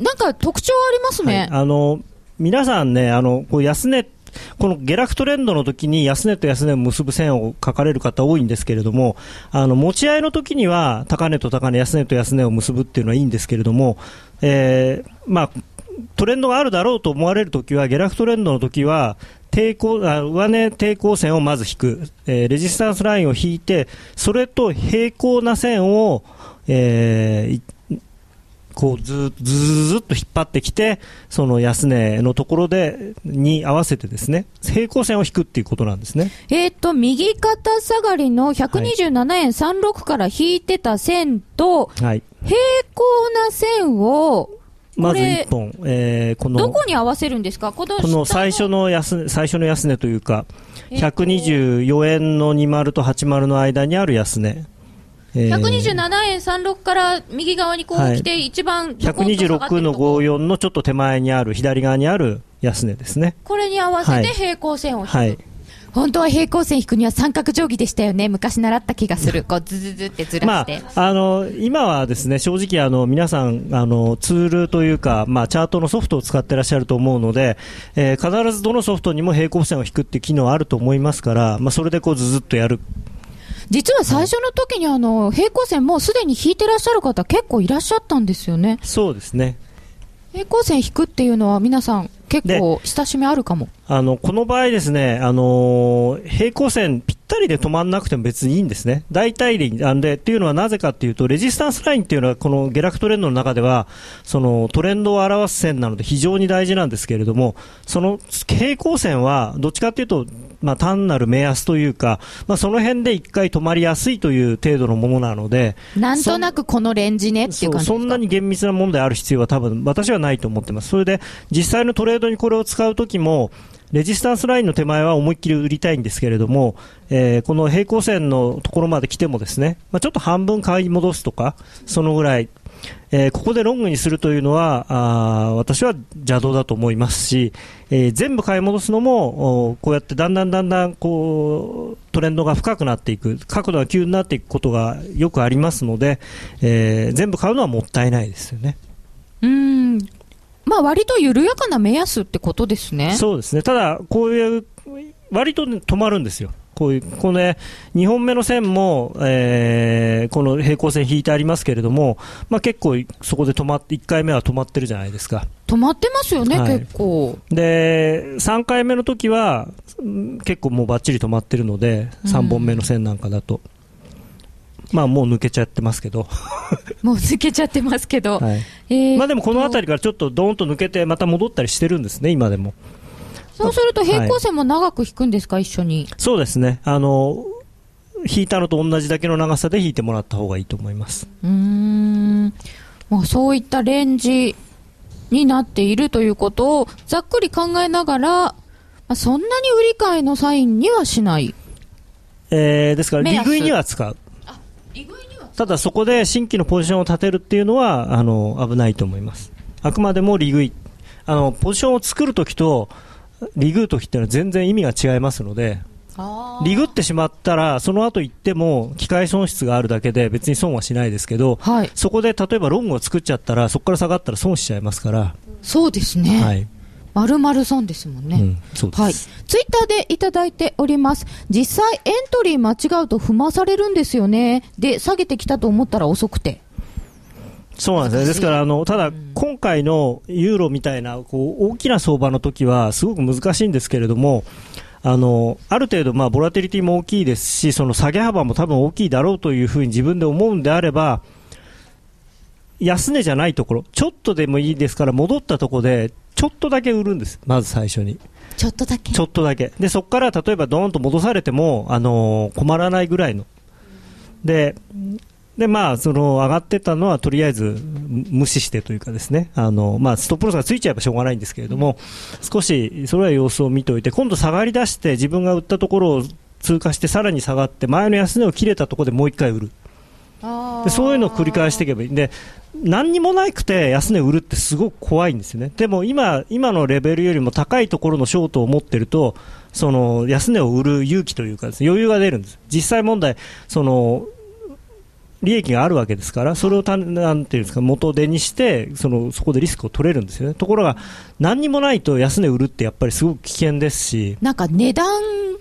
なんか特徴ありますね。はい、あの皆さんね、あのこう安値この下落トレンドの時に安値と安値を結ぶ線を書かれる方多いんですけれども、あの持ち合いの時には高値と高値、安値と安値を結ぶっていうのはいいんですけれども、えーまあ、トレンドがあるだろうと思われる時は、下落トレンドの時は、抵抗あ上値抵抗線をまず引く、えーレジスタンスラインを引いて、それと平行な線を、えーこうずずずずっと引っ張ってきて、その安値のところでに合わせてですね、平行線を引くっていうことなんですね。えっ、と、右肩下がりの127円36から引いてた線と、はい。平行な線を、まずこれ1本、えーこのどこに合わせるんですか？このこの下最初の安最初の安値というか、えーと124円の20と80の間にある安値。えー127円36から右側にこう来て、一番ドコンと下がって126のるとこ54のちょっと手前にある、左側にある安値ですね。これに合わせはいて平行線を引く。はい。本当は平行線引くには三角定規でしたよね。昔習った気がする。こう、ズズズってずらまして。あ、あの今はですね正直あの皆さんあのツールというか、まあ、チャートのソフトを使ってらっしゃると思うので、えー必ずどのソフトにも平行線を引くっていう機能あると思いますから、まあ、それでこうずずっとやる実は最初の時にあの、平行線もうすでに引いてらっしゃる方結構いらっしゃったんですよね。そうですね平行線引くっていうのは皆さん結構親しみあるかも。あのこの場合ですね、あのー平行線ぴったりで止まんなくても別にいいんですね。大体でいいあんでっていうのはなぜかっていうとレジスタンスラインっていうのはこの下落トレンドの中ではそのトレンドを表す線なので非常に大事なんですけれどもその平行線はどっちかっていうとまあ、単なる目安というか、まあ、その辺で一回止まりやすいという程度のものなので、なんとなくこのレンジねっていう感じそんなに厳密なものである必要は多分私はないと思ってます。それで実際のトレードにこれを使うときもレジスタンスラインの手前は思いっきり売りたいんですけれども、えーこの平行線のところまで来てもですね、まあ、ちょっと半分買い戻すとかそのぐらいえーここでロングにするというのはあ私は邪道だと思いますし、えー全部買い戻すのもこうやってだんだんだんだんこうトレンドが深くなっていく角度が急になっていくことがよくありますので、えー全部買うのはもったいないですよね。うん。まあ割と緩やかな目安ってことですね。そうですね。ただ、こういう、割と、ね、止まるんですよ。こういう、このね、2本目の線も、えーこの平行線引いてありますけれども、まあ結構そこで止まって、1回目は止まってるじゃないですか。止まってますよね、はい結構。で、3回目の時は、うん結構もうバッチリ止まってるので、3本目の線なんかだと。まあもう抜けちゃってますけど。もう抜けちゃってますけど。はい。えーまあでもこの辺りからちょっとドーンと抜けてまた戻ったりしてるんですね、今でも。そうすると平行線も長く引くんですか、一緒に？そうですね。あの、引いたのと同じだけの長さで引いてもらった方がいいと思います。うーん。まあそういったレンジになっているということをざっくり考えながら、まあ、そんなに売り買いのサインにはしない。えー、ですから、利食いには使う。ただそこで新規のポジションを立てるっていうのは、あの、危ないと思います。あくまでも利食い。あの、ポジションを作るときと、利食うときっていうのは全然意味が違いますので、利食ってしまったら、その後行っても、機械損失があるだけで別に損はしないですけど、はい。そこで例えばロングを作っちゃったら、そこから下がったら損しちゃいますから、そうですね。はい。まるまる損ですもんね。うん、そうです。はい。ツイッターでいただいております。実際エントリー間違うと踏まされるんですよね。で、下げてきたと思ったら遅くて。そうなんですね。ですから、あの、ただ、今回のユーロみたいな、こう、大きな相場の時は、すごく難しいんですけれども、あの、ある程度、まあ、ボラテリティも大きいですし、その下げ幅も多分大きいだろうというふうに自分で思うんであれば、安値じゃないところ、ちょっとでもいいですから、戻ったところで、ちょっとだけ売るんです。まず最初に。ちょっとだけ？ちょっとだけ。で、そこから例えばドーンと戻されても、あのー困らないぐらいの。で、で、まあ、その、上がってたのは、とりあえず、む無視してというかですね、あの、まあ、ストップロスがついちゃえばしょうがないんですけれども、少し、それは様子を見ておいて、今度下がり出して、自分が売ったところを通過して、さらに下がって、前の安値を切れたところでもう一回売る。でそういうのを繰り返していけばいいんで、何にもなくて安値売るってすごく怖いんですよね。でも今、今のレベルよりも高いところのショートを持ってると、その安値を売る勇気というかですね、余裕が出るんです。実際問題、その、利益があるわけですから、それをたなんていうんですか元手にしてそのそこでリスクを取れるんですよね。ところが何にもないと安値売るってやっぱりすごく危険ですし、なんか値段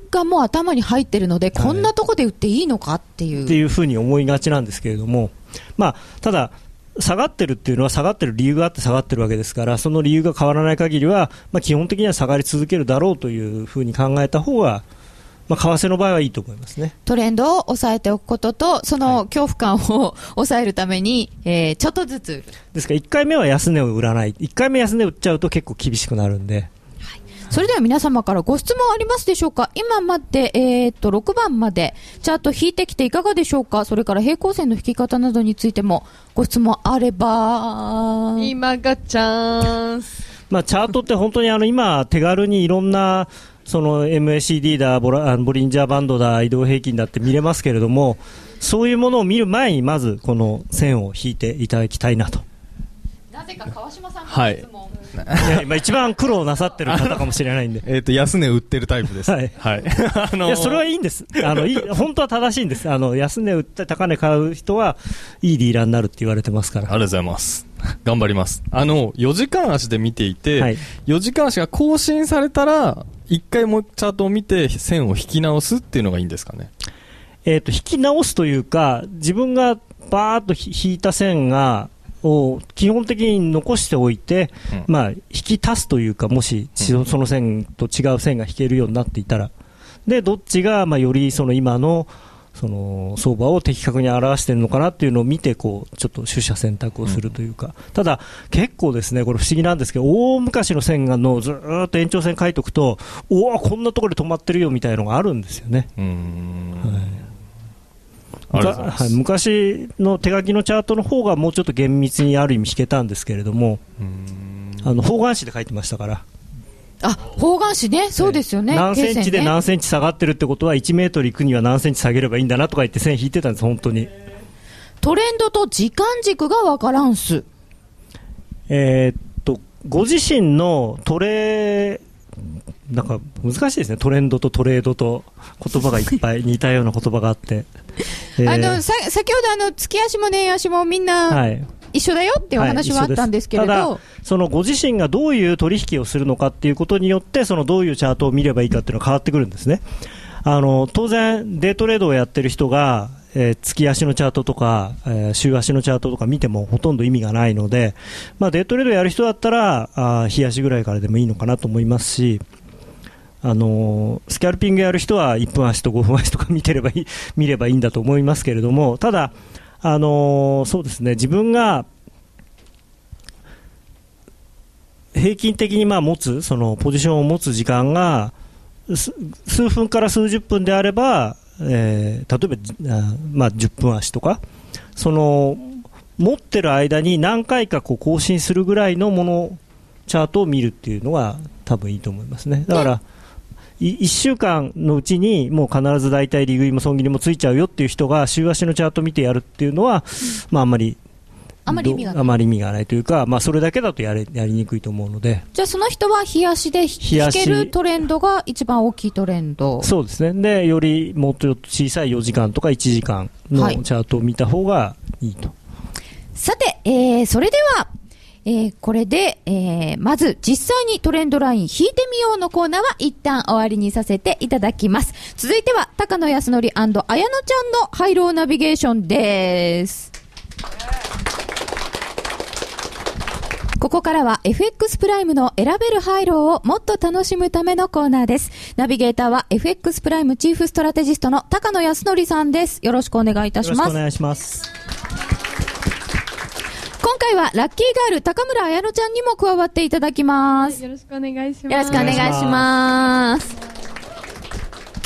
がもう頭に入ってるので、こんなとこで売っていいのかっていう。っていうふうに思いがちなんですけれども、まあ、ただ、下がってるっていうのは下がってる理由があって下がってるわけですから、その理由が変わらない限りは、まあ、基本的には下がり続けるだろうというふうに考えた方が、まあ、為替の場合はいいと思いますね。トレンドを抑えておくことと、その恐怖感を抑えるために、えーちょっとずつ。ですから1回目は安値を売らない、1回目安値売っちゃうと結構厳しくなるんで、それでは皆様からご質問ありますでしょうか？今まで、えーっと、6番までチャート引いてきていかがでしょうか？それから平行線の引き方などについてもご質問あれば、今がチャンス。まあ、チャートって本当にあの今、手軽にいろんなその MACD だボラ、ボリンジャーバンドだ、移動平均だって見れますけれども、そういうものを見る前に、まずこの線を引いていただきたいなと。なぜか川島さんはい問。い一番苦労なさってる方かもしれないんで。えっ、と、安値売ってるタイプです。はいはい。あのいや、それはいいんです。あの、いい、本当は正しいんです。あの、安値売って高値買う人は、いいディーラーになるって言われてますから。ありがとうございます。頑張ります。あの、4時間足で見ていて、はい4時間足が更新されたら、一回もうチャートを見て線を引き直すっていうのがいいんですかね？えっ、と、引き直すというか、自分がバーッと引いた線が、を基本的に残しておいて、うん。まあ、引き足すというか、もし、うん。その線と違う線が引けるようになっていたら、で、どっちが、まあ、よりその今の、その相場を的確に表しているのかなっていうのを見て、こう、ちょっと取捨選択をするというか、ただ、結構ですね、これ不思議なんですけど、大昔の線がのずーっと延長線書いておくと、おお、こんなところで止まってるよみたいなのがあるんですよね。はいはい、昔の手書きのチャートの方がもうちょっと厳密にある意味引けたんですけれども、あの方眼紙で書いてましたから、あ、方眼紙ね？そうですよね。何センチで何センチ下がってるってことは、1メートル行くには何センチ下げればいいんだなとか言って線引いてたんです、本当に。トレンドと時間軸がわからんす。えーっと、ご自身のトレなんか難しいですね、トレンドとトレードと言葉がいっぱい似たような言葉があって。えーあの、さ、先ほどあの、月足も年足もみんな、はい。一緒だよっていうお話はあったんですけれど、はいそのご自身がどういう取引をするのかっていうことによって、そのどういうチャートを見ればいいかっていうのが変わってくるんですね。あの、当然、デートレードをやってる人が、えー月足のチャートとか、えー週足のチャートとか見てもほとんど意味がないので、まあ、デートレードやる人だったら、あー日足ぐらいからでもいいのかなと思いますし、あのスキャルピングやる人は1分足と5分足とか見てればいい 見ればいいんだと思いますけれども、ただ、あのそうですね、自分が平均的にまあ持つ、そのポジションを持つ時間が、数分から数十分であれば、えー例えば、まあ、10分足とか、その持ってる間に何回かこう更新するぐらいのもの、チャートを見るっていうのが多分いいと思いますね。だから、1週間のうちにもう必ず大体利食いも損切りもついちゃうよっていう人が週足のチャート見てやるっていうのは、まああんまりあまり意味がない。どあまり意味がないというか、まあ、それだけだとやれやりにくいと思うので、じゃあその人は日足で引けるトレンドが一番大きいトレンド。そうですね、でよりもっと小さい4時間とか1時間のはいチャートを見た方がいいと。さて、えー、それでは、えー、これで、えー、まず実際にトレンドライン引いてみようのコーナーは一旦終わりにさせていただきます。続いては、高野康則綾乃ちゃんのハイローナビゲーションです。ここからは FX プライムの選べるハイローをもっと楽しむためのコーナーです。ナビゲーターは FX プライムチーフストラテジストの高野康則さんです。よろしくお願いいたしますよろしくお。願いします。今回はラッキーガール高村彩乃ちゃんにも加わっていただきます。よろしくお願いします。よろしくお願いします。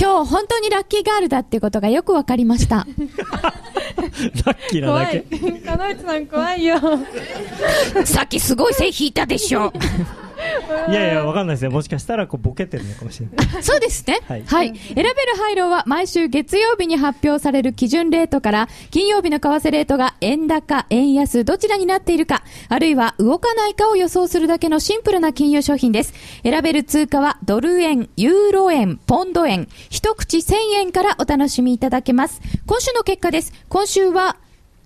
今日本当にラッキーガールだっていうことがよくわかりました。ラッキーな怖だけい。。かなえさん怖いよ。さっきすごい線引いたでしょ。いやいや、わかんないですね。もしかしたらこうボケてるのかもしれない。そうですね。は。はいい選べる配慮は毎週月曜日に発表される基準レートから、金曜日の為替レートが円高、円安、どちらになっているか、あるいは動かないかを予想するだけのシンプルな金融商品です。選べる通貨はドル円、ユーロ円、ポンド円、一口1000円からお楽しみいただけます。今週の結果です。今週は、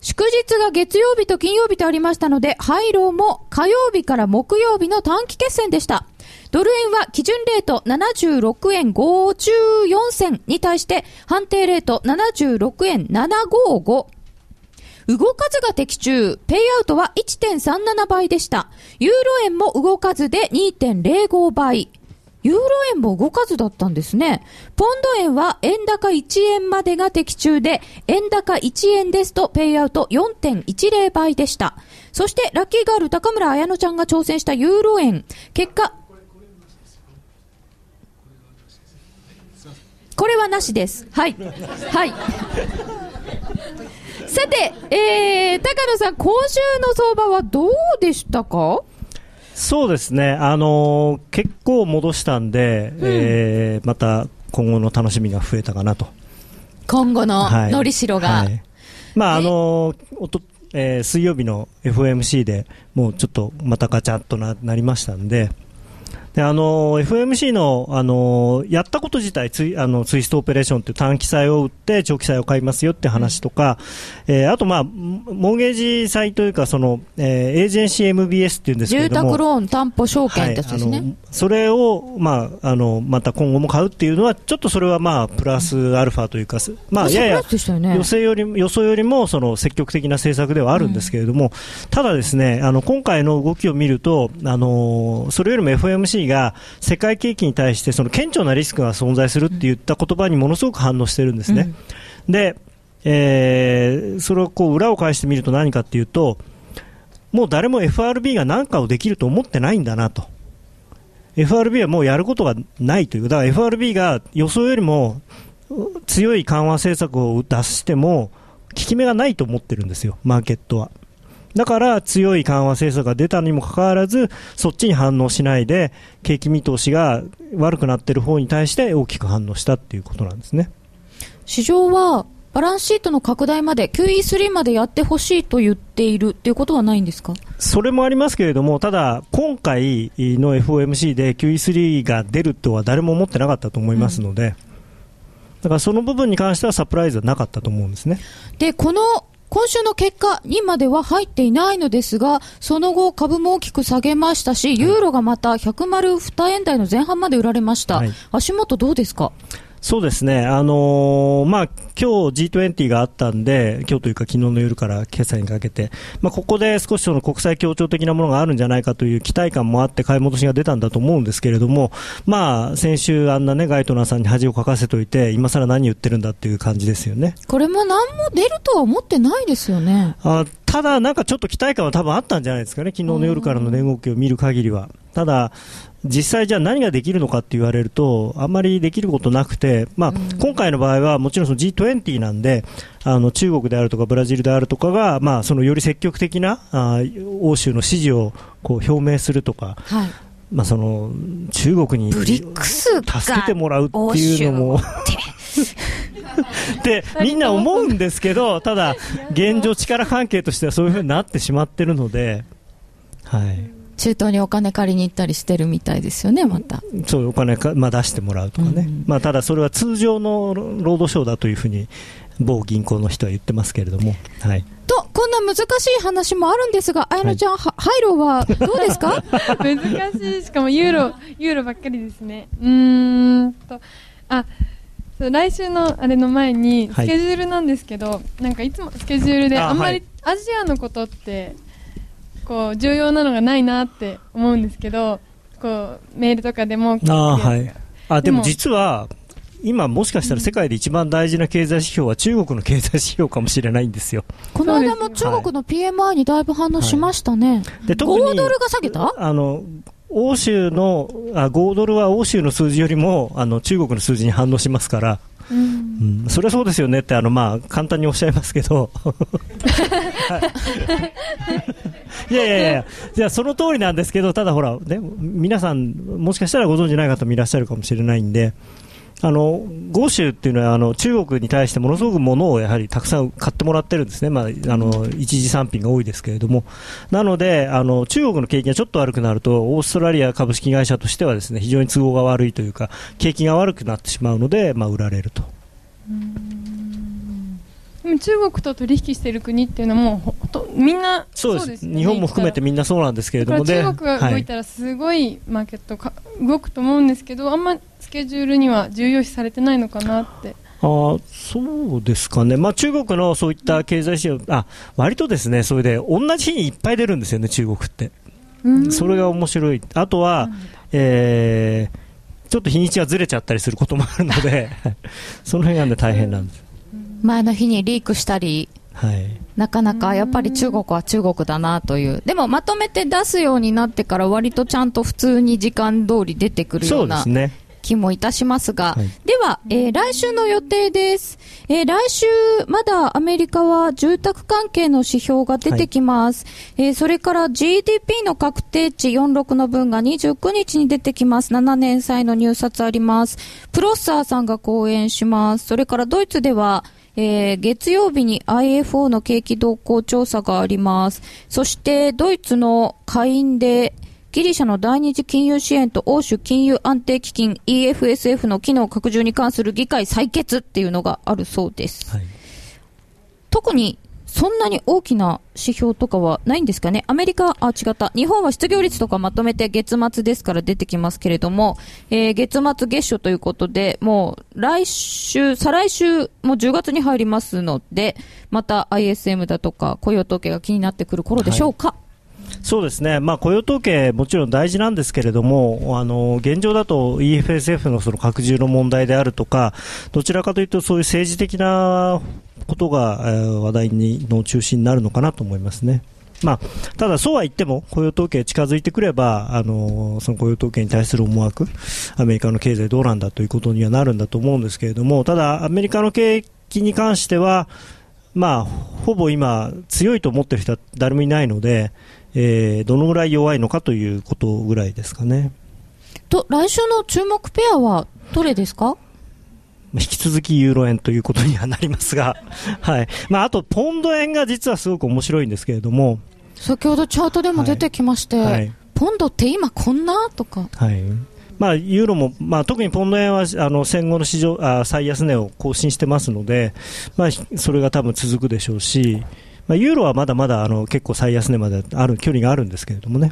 祝日が月曜日と金曜日とありましたので、ハイローも火曜日から木曜日の短期決戦でした。ドル円は基準レート76円54銭に対して判定レート76円755。動かずが的中。ペイアウトは1.37倍でした。ユーロ円も動かずで2.05倍。ユーロ円も動かずだったんですね。ポンド円は円高1円までが的中で、円高1円ですとペイアウト4.10倍でした。そして、ラッキーガール高村彩乃ちゃんが挑戦したユーロ円。結果、これはなしです。はい。はい。さて、えー、高野さん、今週の相場はどうでしたか？そうですね、あのー結構戻したんで、えーまた今後の楽しみが増えたかなと。今後のはい。のりしろが。はい。まあ、あねのーおとえー水曜日の FOMC でもうちょっとまたガチャッとななりましたんで、であのー FOMC の、あのーやったこと自体ツイあのツイストオペレーションっていう短期債を売って長期債を買いますよって話とか、えーあと、まあ、モーゲージ債というかその、えーエージェンシー MBS っていうんですけども宅ローン担保証券ってやつですね。はいそれを、まあ、あのまた今後も買うっていうのはちょっとそれはまあプラスアルファというか、すまあ、やや予想より予想よりもその積極的な政策ではあるんですけれども、ただですねあの今回の動きを見ると、あのそれよりもが世界景気に対してその顕著なリスクが存在するって言った言葉にものすごく反応してるんですね。で、えーそれをこう裏を返してみると何かっていうともう誰も FRB が何かをできると思ってないんだなと。FRB はもうやることがないという、だから FRB が予想よりもう強い緩和政策を出しても、効き目がないと思ってるんですよ、マーケットは。だから強い緩和政策が出たにもかかわらず、そっちに反応しないで、景気見通しが悪くなっている方に対して大きく反応したっていうことなんですね。市場はバランスシートの拡大まで、QE3 までやってほしいと言っているっていうことはないんですか？それもありますけれども、ただ、今回の FOMC で QE3 が出るとは誰も思ってなかったと思いますので、だからその部分に関してはサプライズはなかったと思うんですね。で、この今週の結果にまでは入っていないのですが、その後株も大きく下げましたし、ユーロがまた102円台の前半まで売られました。はい。足元どうですか？そうですね、あのーまあ今日 G20 があったんで、今日というか昨日の夜から決済にかけて、まあ、ここで少しその国際協調的なものがあるんじゃないかという期待感もあって買い戻しが出たんだと思うんですけれども、まあ先週あんなねガイトナーさんに恥をかかせといて、今更何言ってるんだっていう感じですよね。これも何も出るとは思ってないですよね。あただ、なんかちょっと期待感は多分あったんじゃないですかね、昨日の夜からの値動きを見る限りは。ただ、実際じゃあ何ができるのかって言われると、あんまりできることなくて、まあ、今回の場合はもちろんその G20 なんで、あの中国であるとかブラジルであるとかが、まあ、そのより積極的なあ欧州の支持をこう表明するとか、はい。まあ、その中国にブリックスが助けてもらうっていうのも。ってみんな思うんですけど、ただ、現状、力関係としてはそういうふうになってしまってるので、はい、中東にお金借りに行ったりしてるみたいですよね、また。そういうお金か、まあ、出してもらうとかね、うん。まあ、ただそれは通常の労働省だというふうに、某銀行の人は言ってますけれども、はい、と、こんな難しい話もあるんですが、あやのちゃん、はハイローはどうですか？難しい。しかもユーロユーロばっかりですね。うーんと。あそう来週のあれの前にはい。スケジュールなんですけど、なんかいつもスケジュールでああんまりはいアジアのことってこう重要なのがないなって思うんですけどこうメールとかでもあーはい、あでも実は、今、もしかしたら世界で一番大事な経済指標は中国の経済指標かもしれないんですよ。この間も中国の PMI にだいぶ反応しましたね。で特に5ドルが下げた？あの欧州のあ5ドルは欧州の数字よりもあの中国の数字に反応しますから、うん、それはそうですよねってあの、まあ、簡単におっしゃいますけど、い、やいやいや、じゃその通りなんですけど、ただほら、ね、皆さん、もしかしたらご存じない方もいらっしゃるかもしれないんで。あの豪州っていうのはあの中国に対してものすごく物をやはりたくさん買ってもらってるんですね、まあ、あの一次産品が多いですけれども、なのであの中国の景気がちょっと悪くなると、オーストラリア株式会社としてはですね非常に都合が悪いというか、景気が悪くなってしまうので、まあ、売られると。でも中国と取引している国っていうのはもうほほとみんなそうです。よね。日本も含めてみんなそうなんですけれどもね。中国が動いたらすごいマーケットか、動くと思うんですけどあんまスケジュールには重要視されてないのかなってあーそうですかね、まあ、中国のそういった経済指標、あ割とですねそれで同じ日にいっぱい出るんですよね、中国って。それが面白い、あとは、えーちょっと日にちがずれちゃったりすることもあるので、その辺が、ね、大変なんです。前の日にリークしたり、はいなかなかやっぱり中国は中国だなという。でもまとめて出すようになってから割とちゃんと普通に時間通り出てくるよそううなですね。気もいたしますが、はいでは、えー来週の予定です。えー来週、まだアメリカは住宅関係の指標が出てきます。えーそれから GDP の確定値46の分が29日に出てきます。7年債の入札あります。プロッサーさんが講演します。それからドイツでは、えー月曜日に IFO の景気動向調査があります。そして、ドイツの下院で、ギリシャの第二次金融支援と欧州金融安定基金 EFSF の機能拡充に関する議会採決っていうのがあるそうです。はい特にそんなに大きな指標とかはないんですかね。アメリカ、あ、違った。日本は失業率とかまとめて月末ですから出てきますけれども、えー月末月初ということで、もう来週、再来週、もう10月に入りますので、また ISM だとか雇用統計が気になってくる頃でしょうか。そうですね、まあ、雇用統計、もちろん大事なんですけれども、あの現状だと EFSF のその拡充の問題であるとか、どちらかというと、そういう政治的なことが、話題にの中心になるのかなと思いますね。まあ、ただ、そうは言っても雇用統計近づいてくれば、あのその雇用統計に対する思惑、アメリカの経済どうなんだということにはなるんだと思うんですけれども、ただ、アメリカの景気に関しては、まあ、ほぼ今、強いと思ってる人は誰もいないので、えーどのぐらい弱いのかということぐらいですかね。と、来週の注目ペアはどれですか？引き続きユーロ円ということにはなりますが、はい。まあ、あと、ポンド円が実はすごく面白いんですけれども、先ほどチャートでも出てきまして、はい。ポンドって今こんな？とか。はい。まあ、ユーロも、まあ、特にポンド円は、あの、戦後の市場、あ最安値を更新してますので、まあ、ひそれが多分続くでしょうし、まあ、ユーロはまだまだ、あの、結構最安値まである、距離があるんですけれどもね。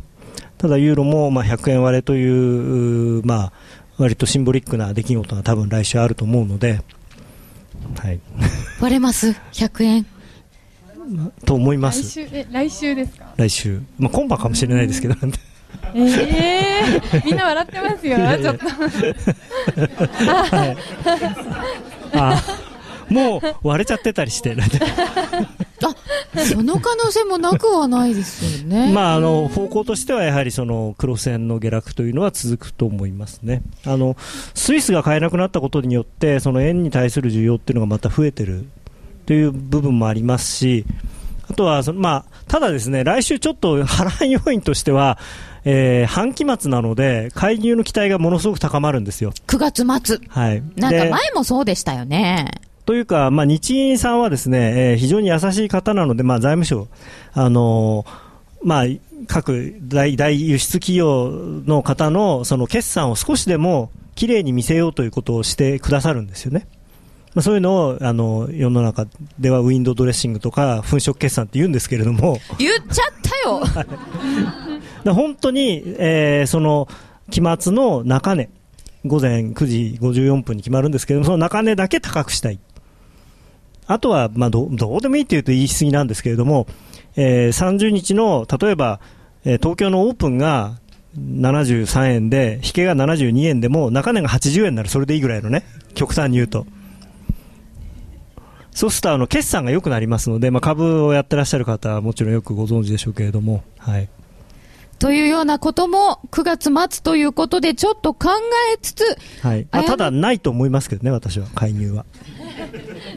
ただ、ユーロも、まあ、100円割れという、まあ、割とシンボリックな出来事が多分来週あると思うので、はい。割れます？100円？と思いま来す。週、え、来週ですか？来週。まあ、今晩かもしれないですけど、ええー、みんな笑ってますよ、ちょっと。あもう割れちゃってたりして、あ、その可能性もなくはないですよね。まあ、あの方向としてはやはりその黒線の下落というのは続くと思いますね。あのスイスが買えなくなったことによってその円に対する需要っていうのがまた増えてるという部分もありますし、あとはそのまあただですね来週ちょっと波乱要因としては、えー半期末なので介入の期待がものすごく高まるんですよ。9月末。はい。なんかで前もそうでしたよね。というか、まあ、日銀さんはですね、えー非常に優しい方なので、まあ、財務省、あのーまあ、各大大輸出企業の方のその決算を少しでもきれいに見せようということをしてくださるんですよね。まあ、そういうのをあの世の中ではウィンドウドレッシングとか粉飾決算って言うんですけれども、言っちゃったよ。本当に、えーその期末の中値、午前9時54分に決まるんですけども、その中値だけ高くしたい。あとは、まあど、どうでもいいっていうと言い過ぎなんですけれども、えー30日の、例えば、えー東京のオープンが73円で、引けが72円でも、中値が80円になる、それでいいぐらいのね、極端に言うと。そうすると、あの、決算が良くなりますので、まあ、株をやってらっしゃる方はもちろんよくご存知でしょうけれども、はい。というようなことも9月末ということでちょっと考えつつ、はい。まあ、ただ、ないと思いますけどね、私は、介入は。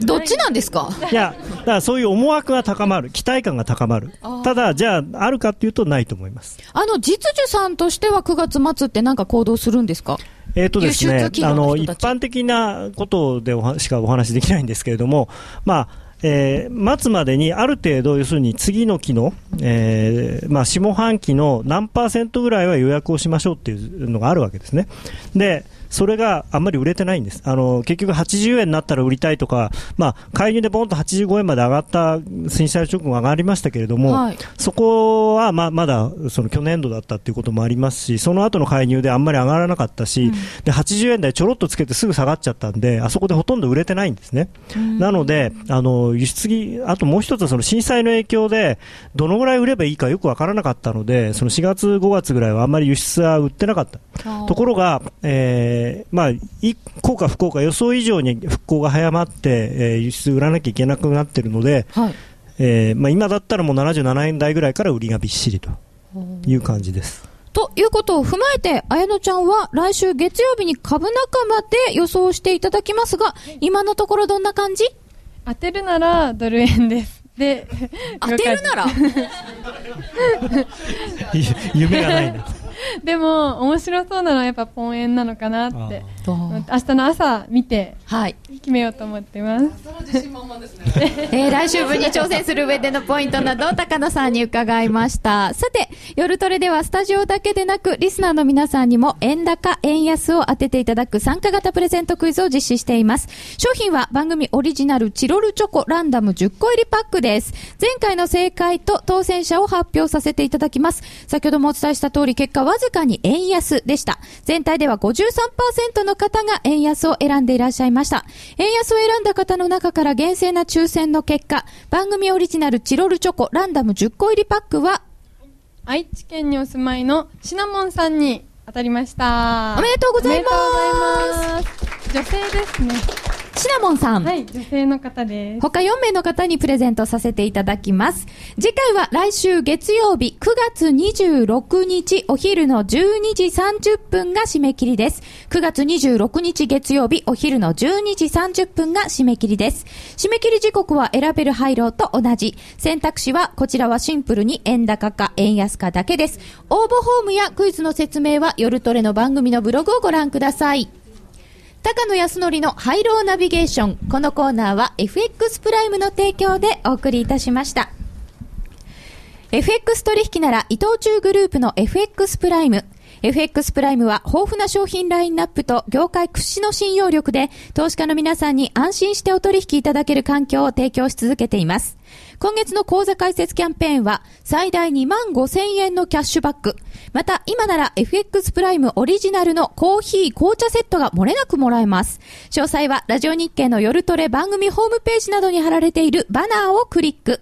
どっちなんですか？いや、だからそういう思惑が高まる、期待感が高まる。ただ、じゃあ、あるかっていうと、ないと思います。あの、実需さんとしては9月末ってなんか行動するんですか？えーとですね、あの、一般的なことでおはしかお話しできないんですけれども、まあ、えー末までにある程度、要するに次の期の、えーまあ、下半期の何パーセントぐらいは予約をしましょうっていうのがあるわけですね。で、それがあんまり売れてないんです。あの、結局80円になったら売りたいとか、まあ、介入でボンと85円まで上がった、震災直後上がりましたけれども、はいそこはままだその去年度だったっていうこともありますし、その後の介入であんまり上がらなかったし、で80円台ちょろっとつけてすぐ下がっちゃったんで、あそこでほとんど売れてないんですね。なので、あの輸出ぎあともう一つはその震災の影響で、どのぐらい売ればいいかよくわからなかったので、その4月、5月ぐらいはあんまり輸出は売ってなかった。ところが、えーまあ、い効果不効果予想以上に復興が早まって、えー輸出売らなきゃいけなくなってるので、はい。えーまあ、今だったらもう77円台ぐらいから売りがびっしりという感じです。ということを踏まえて、綾乃ちゃんは来週月曜日に株仲間で予想していただきますが、今のところどんな感じ？当てるならドル円です。で、当てるなら？夢がないな。でも、面白そうなのはやっぱポン円なのかなって。明日の朝見てはい。決めようと思ってます。えー来週分に挑戦する上でのポイントなど、高野さんに伺いました。さて、夜トレではスタジオだけでなく、リスナーの皆さんにも円高、円安を当てていただく参加型プレゼントクイズを実施しています。商品は番組オリジナルチロルチョコランダム10個入りパックです。前回の正解と当選者を発表させていただきます。先ほどもお伝えした通り、結果わずかに円安でした。全体では53%の方が円安を選んでいらっしゃいました。円安を選んだ方の中から厳正な抽選の結果、番組オリジナルチロルチョコランダム10個入りパックは、愛知県にお住まいのシナモンさんに当たりました。おめでとうございますおめでとうございます。女性ですね。シナモンさん。はい、女性の方です。他4名の方にプレゼントさせていただきます。次回は来週月曜日9月26日お昼の12時30分が締め切りです。9月26日月曜日お昼の12時30分が締め切りです。締め切り時刻は選べる配慮と同じ。選択肢はこちらはシンプルに円高か円安かだけです。応募フォームやクイズの説明は夜トレの番組のブログをご覧ください。高野康則のハイローナビゲーション。このコーナーは FX プライムの提供でお送りいたしました。FX 取引なら伊藤忠グループの FX プライム。FX プライムは豊富な商品ラインナップと業界屈指の信用力で投資家の皆さんに安心してお取引いただける環境を提供し続けています。今月の口座開設キャンペーンは最大2万5千円のキャッシュバック。また今なら FX プライムオリジナルのコーヒー紅茶セットが漏れなくもらえます。詳細はラジオ日経の夜トレ番組ホームページなどに貼られているバナーをクリック。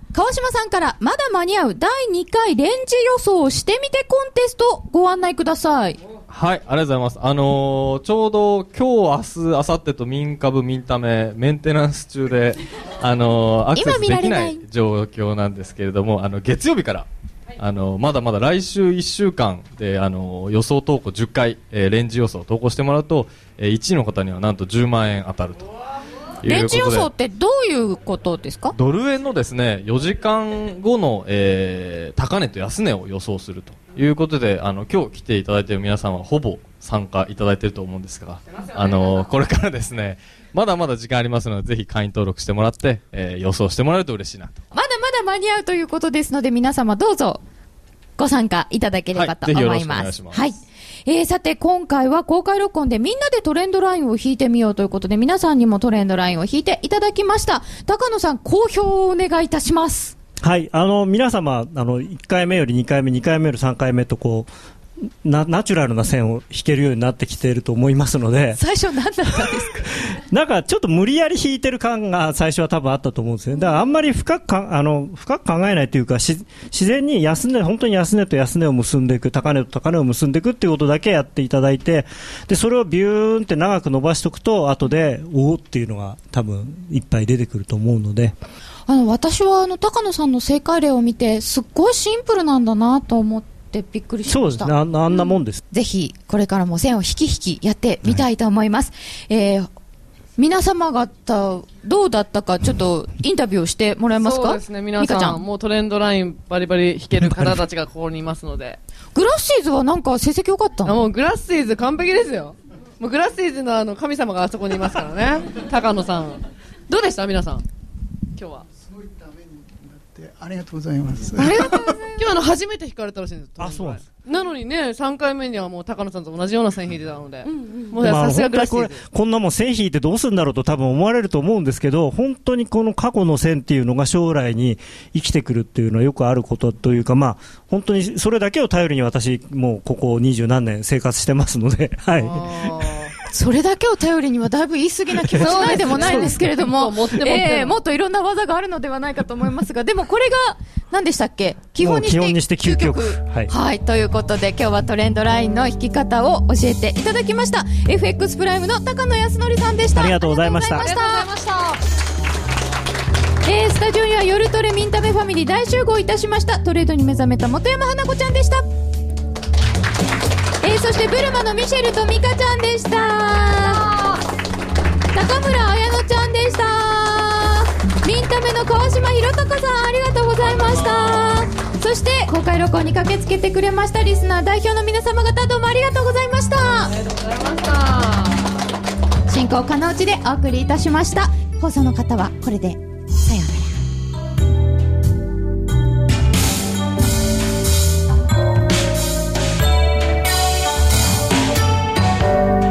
川島さんからまだ間に合う第2回レンジ予想してみてコンテストご案内ください。はい、ありがとうございます。あのーちょうど今日、明日、明後日と民株、民ため、メンテナンス中で、あのーアクセ今スできないい状況なんですけれども、あの、月曜日から、あのまだまだ来週1週間で、あの予想投稿10回、えーレンジ予想を投稿してもらうと、えー1位の方にはなんと10万円当たると。レンジ予想ってどういうことですか？ドル円のですね4時間後の、えー高値と安値を予想するということであの今日来ていただいている皆さんはほぼ参加いただいていると思うんですが、あのこれからですねまだまだ時間ありますのでぜひ会員登録してもらって、えー予想してもらえると嬉しいなと。まだまだ間に合うということですので、皆様どうぞご参加いただければと思いはいぜひよろしくおます。願いします。はい。えー、さて、今回は公開録音でみんなでトレンドラインを引いてみようということで、皆さんにもトレンドラインを引いていただきました。高野さん、好評をお願いいたします。はい、あの皆様あの1回目より2回目、2回目より3回目とこうなナチュラルな線を引けるようになってきていると思いますので、最初何だったんですか？なんかちょっと無理やり引いてる感が最初は多分あったと思うんですよね。だからあんまり深くかあの深く考えないというか、し自然に安値、本当に安値と安値を結んでいく、高値と高値を結んでいくっていうことだけやっていただいて、で、それをビューンって長く伸ばしておくと、後で、おおっていうのが多分いっぱい出てくると思うので、あの、私はあの、高野さんの正解例を見て、すっごいシンプルなんだなと思ってびっくりしました。そうですね、あんなあんなもんです。ぜひ、これからも線を引き引きやってみたいと思います。えー皆様方、どうだったか、ちょっとインタビューをしてもらえますか？そうですね、皆ミカちゃん。さん、もうトレンドラインバリバリ弾ける方たちがここにいますので。グラッシーズはなんか成績良かったの？もうグラッシーズ完璧ですよ。もうグラッシーズのあの神様があそこにいますからね。高野さん。どうでした？皆さん。今日は。ありがとうございます。今日あの初めて弾かれたらしいんです。あそうなんですなのにね、3回目にはもう高野さんと同じような線弾いてたので。もうまあさすがグラッシこれーズ。こんなもん線引いてどうするんだろうと多分思われると思うんですけど、本当にこの過去の線っていうのが将来に生きてくるっていうのはよくあることというか、まあ、本当にそれだけを頼りに私、もうここ二十何年生活してますので、はい。あそれだけを頼りにはだいぶ言い過ぎな気もしないでもないんですけれども、もっといろんな技があるのではないかと思いますが、でもこれが何でしたっけ？基本にしてもう基本にして究極。はい。はい。ということで今日はトレンドラインの引き方を教えていただきました。FX プライムの高野康則さんでした。ありがとうございました。ありがとうございました。えー、スタジオには夜トレミンタメファミリー大集合いたしました。トレードに目覚めた本山花子ちゃんでした。えー、そしてブルマのミシェルとミカちゃんでした。中村彩乃ちゃんでした。ミンタメの川島弘隆さんありがとうございました。そして公開録音に駆けつけてくれましたリスナー代表の皆様方どうもありがとうございました。ありがとうございました。進行可能地でお送りいたしました。放送の方はこれで thank you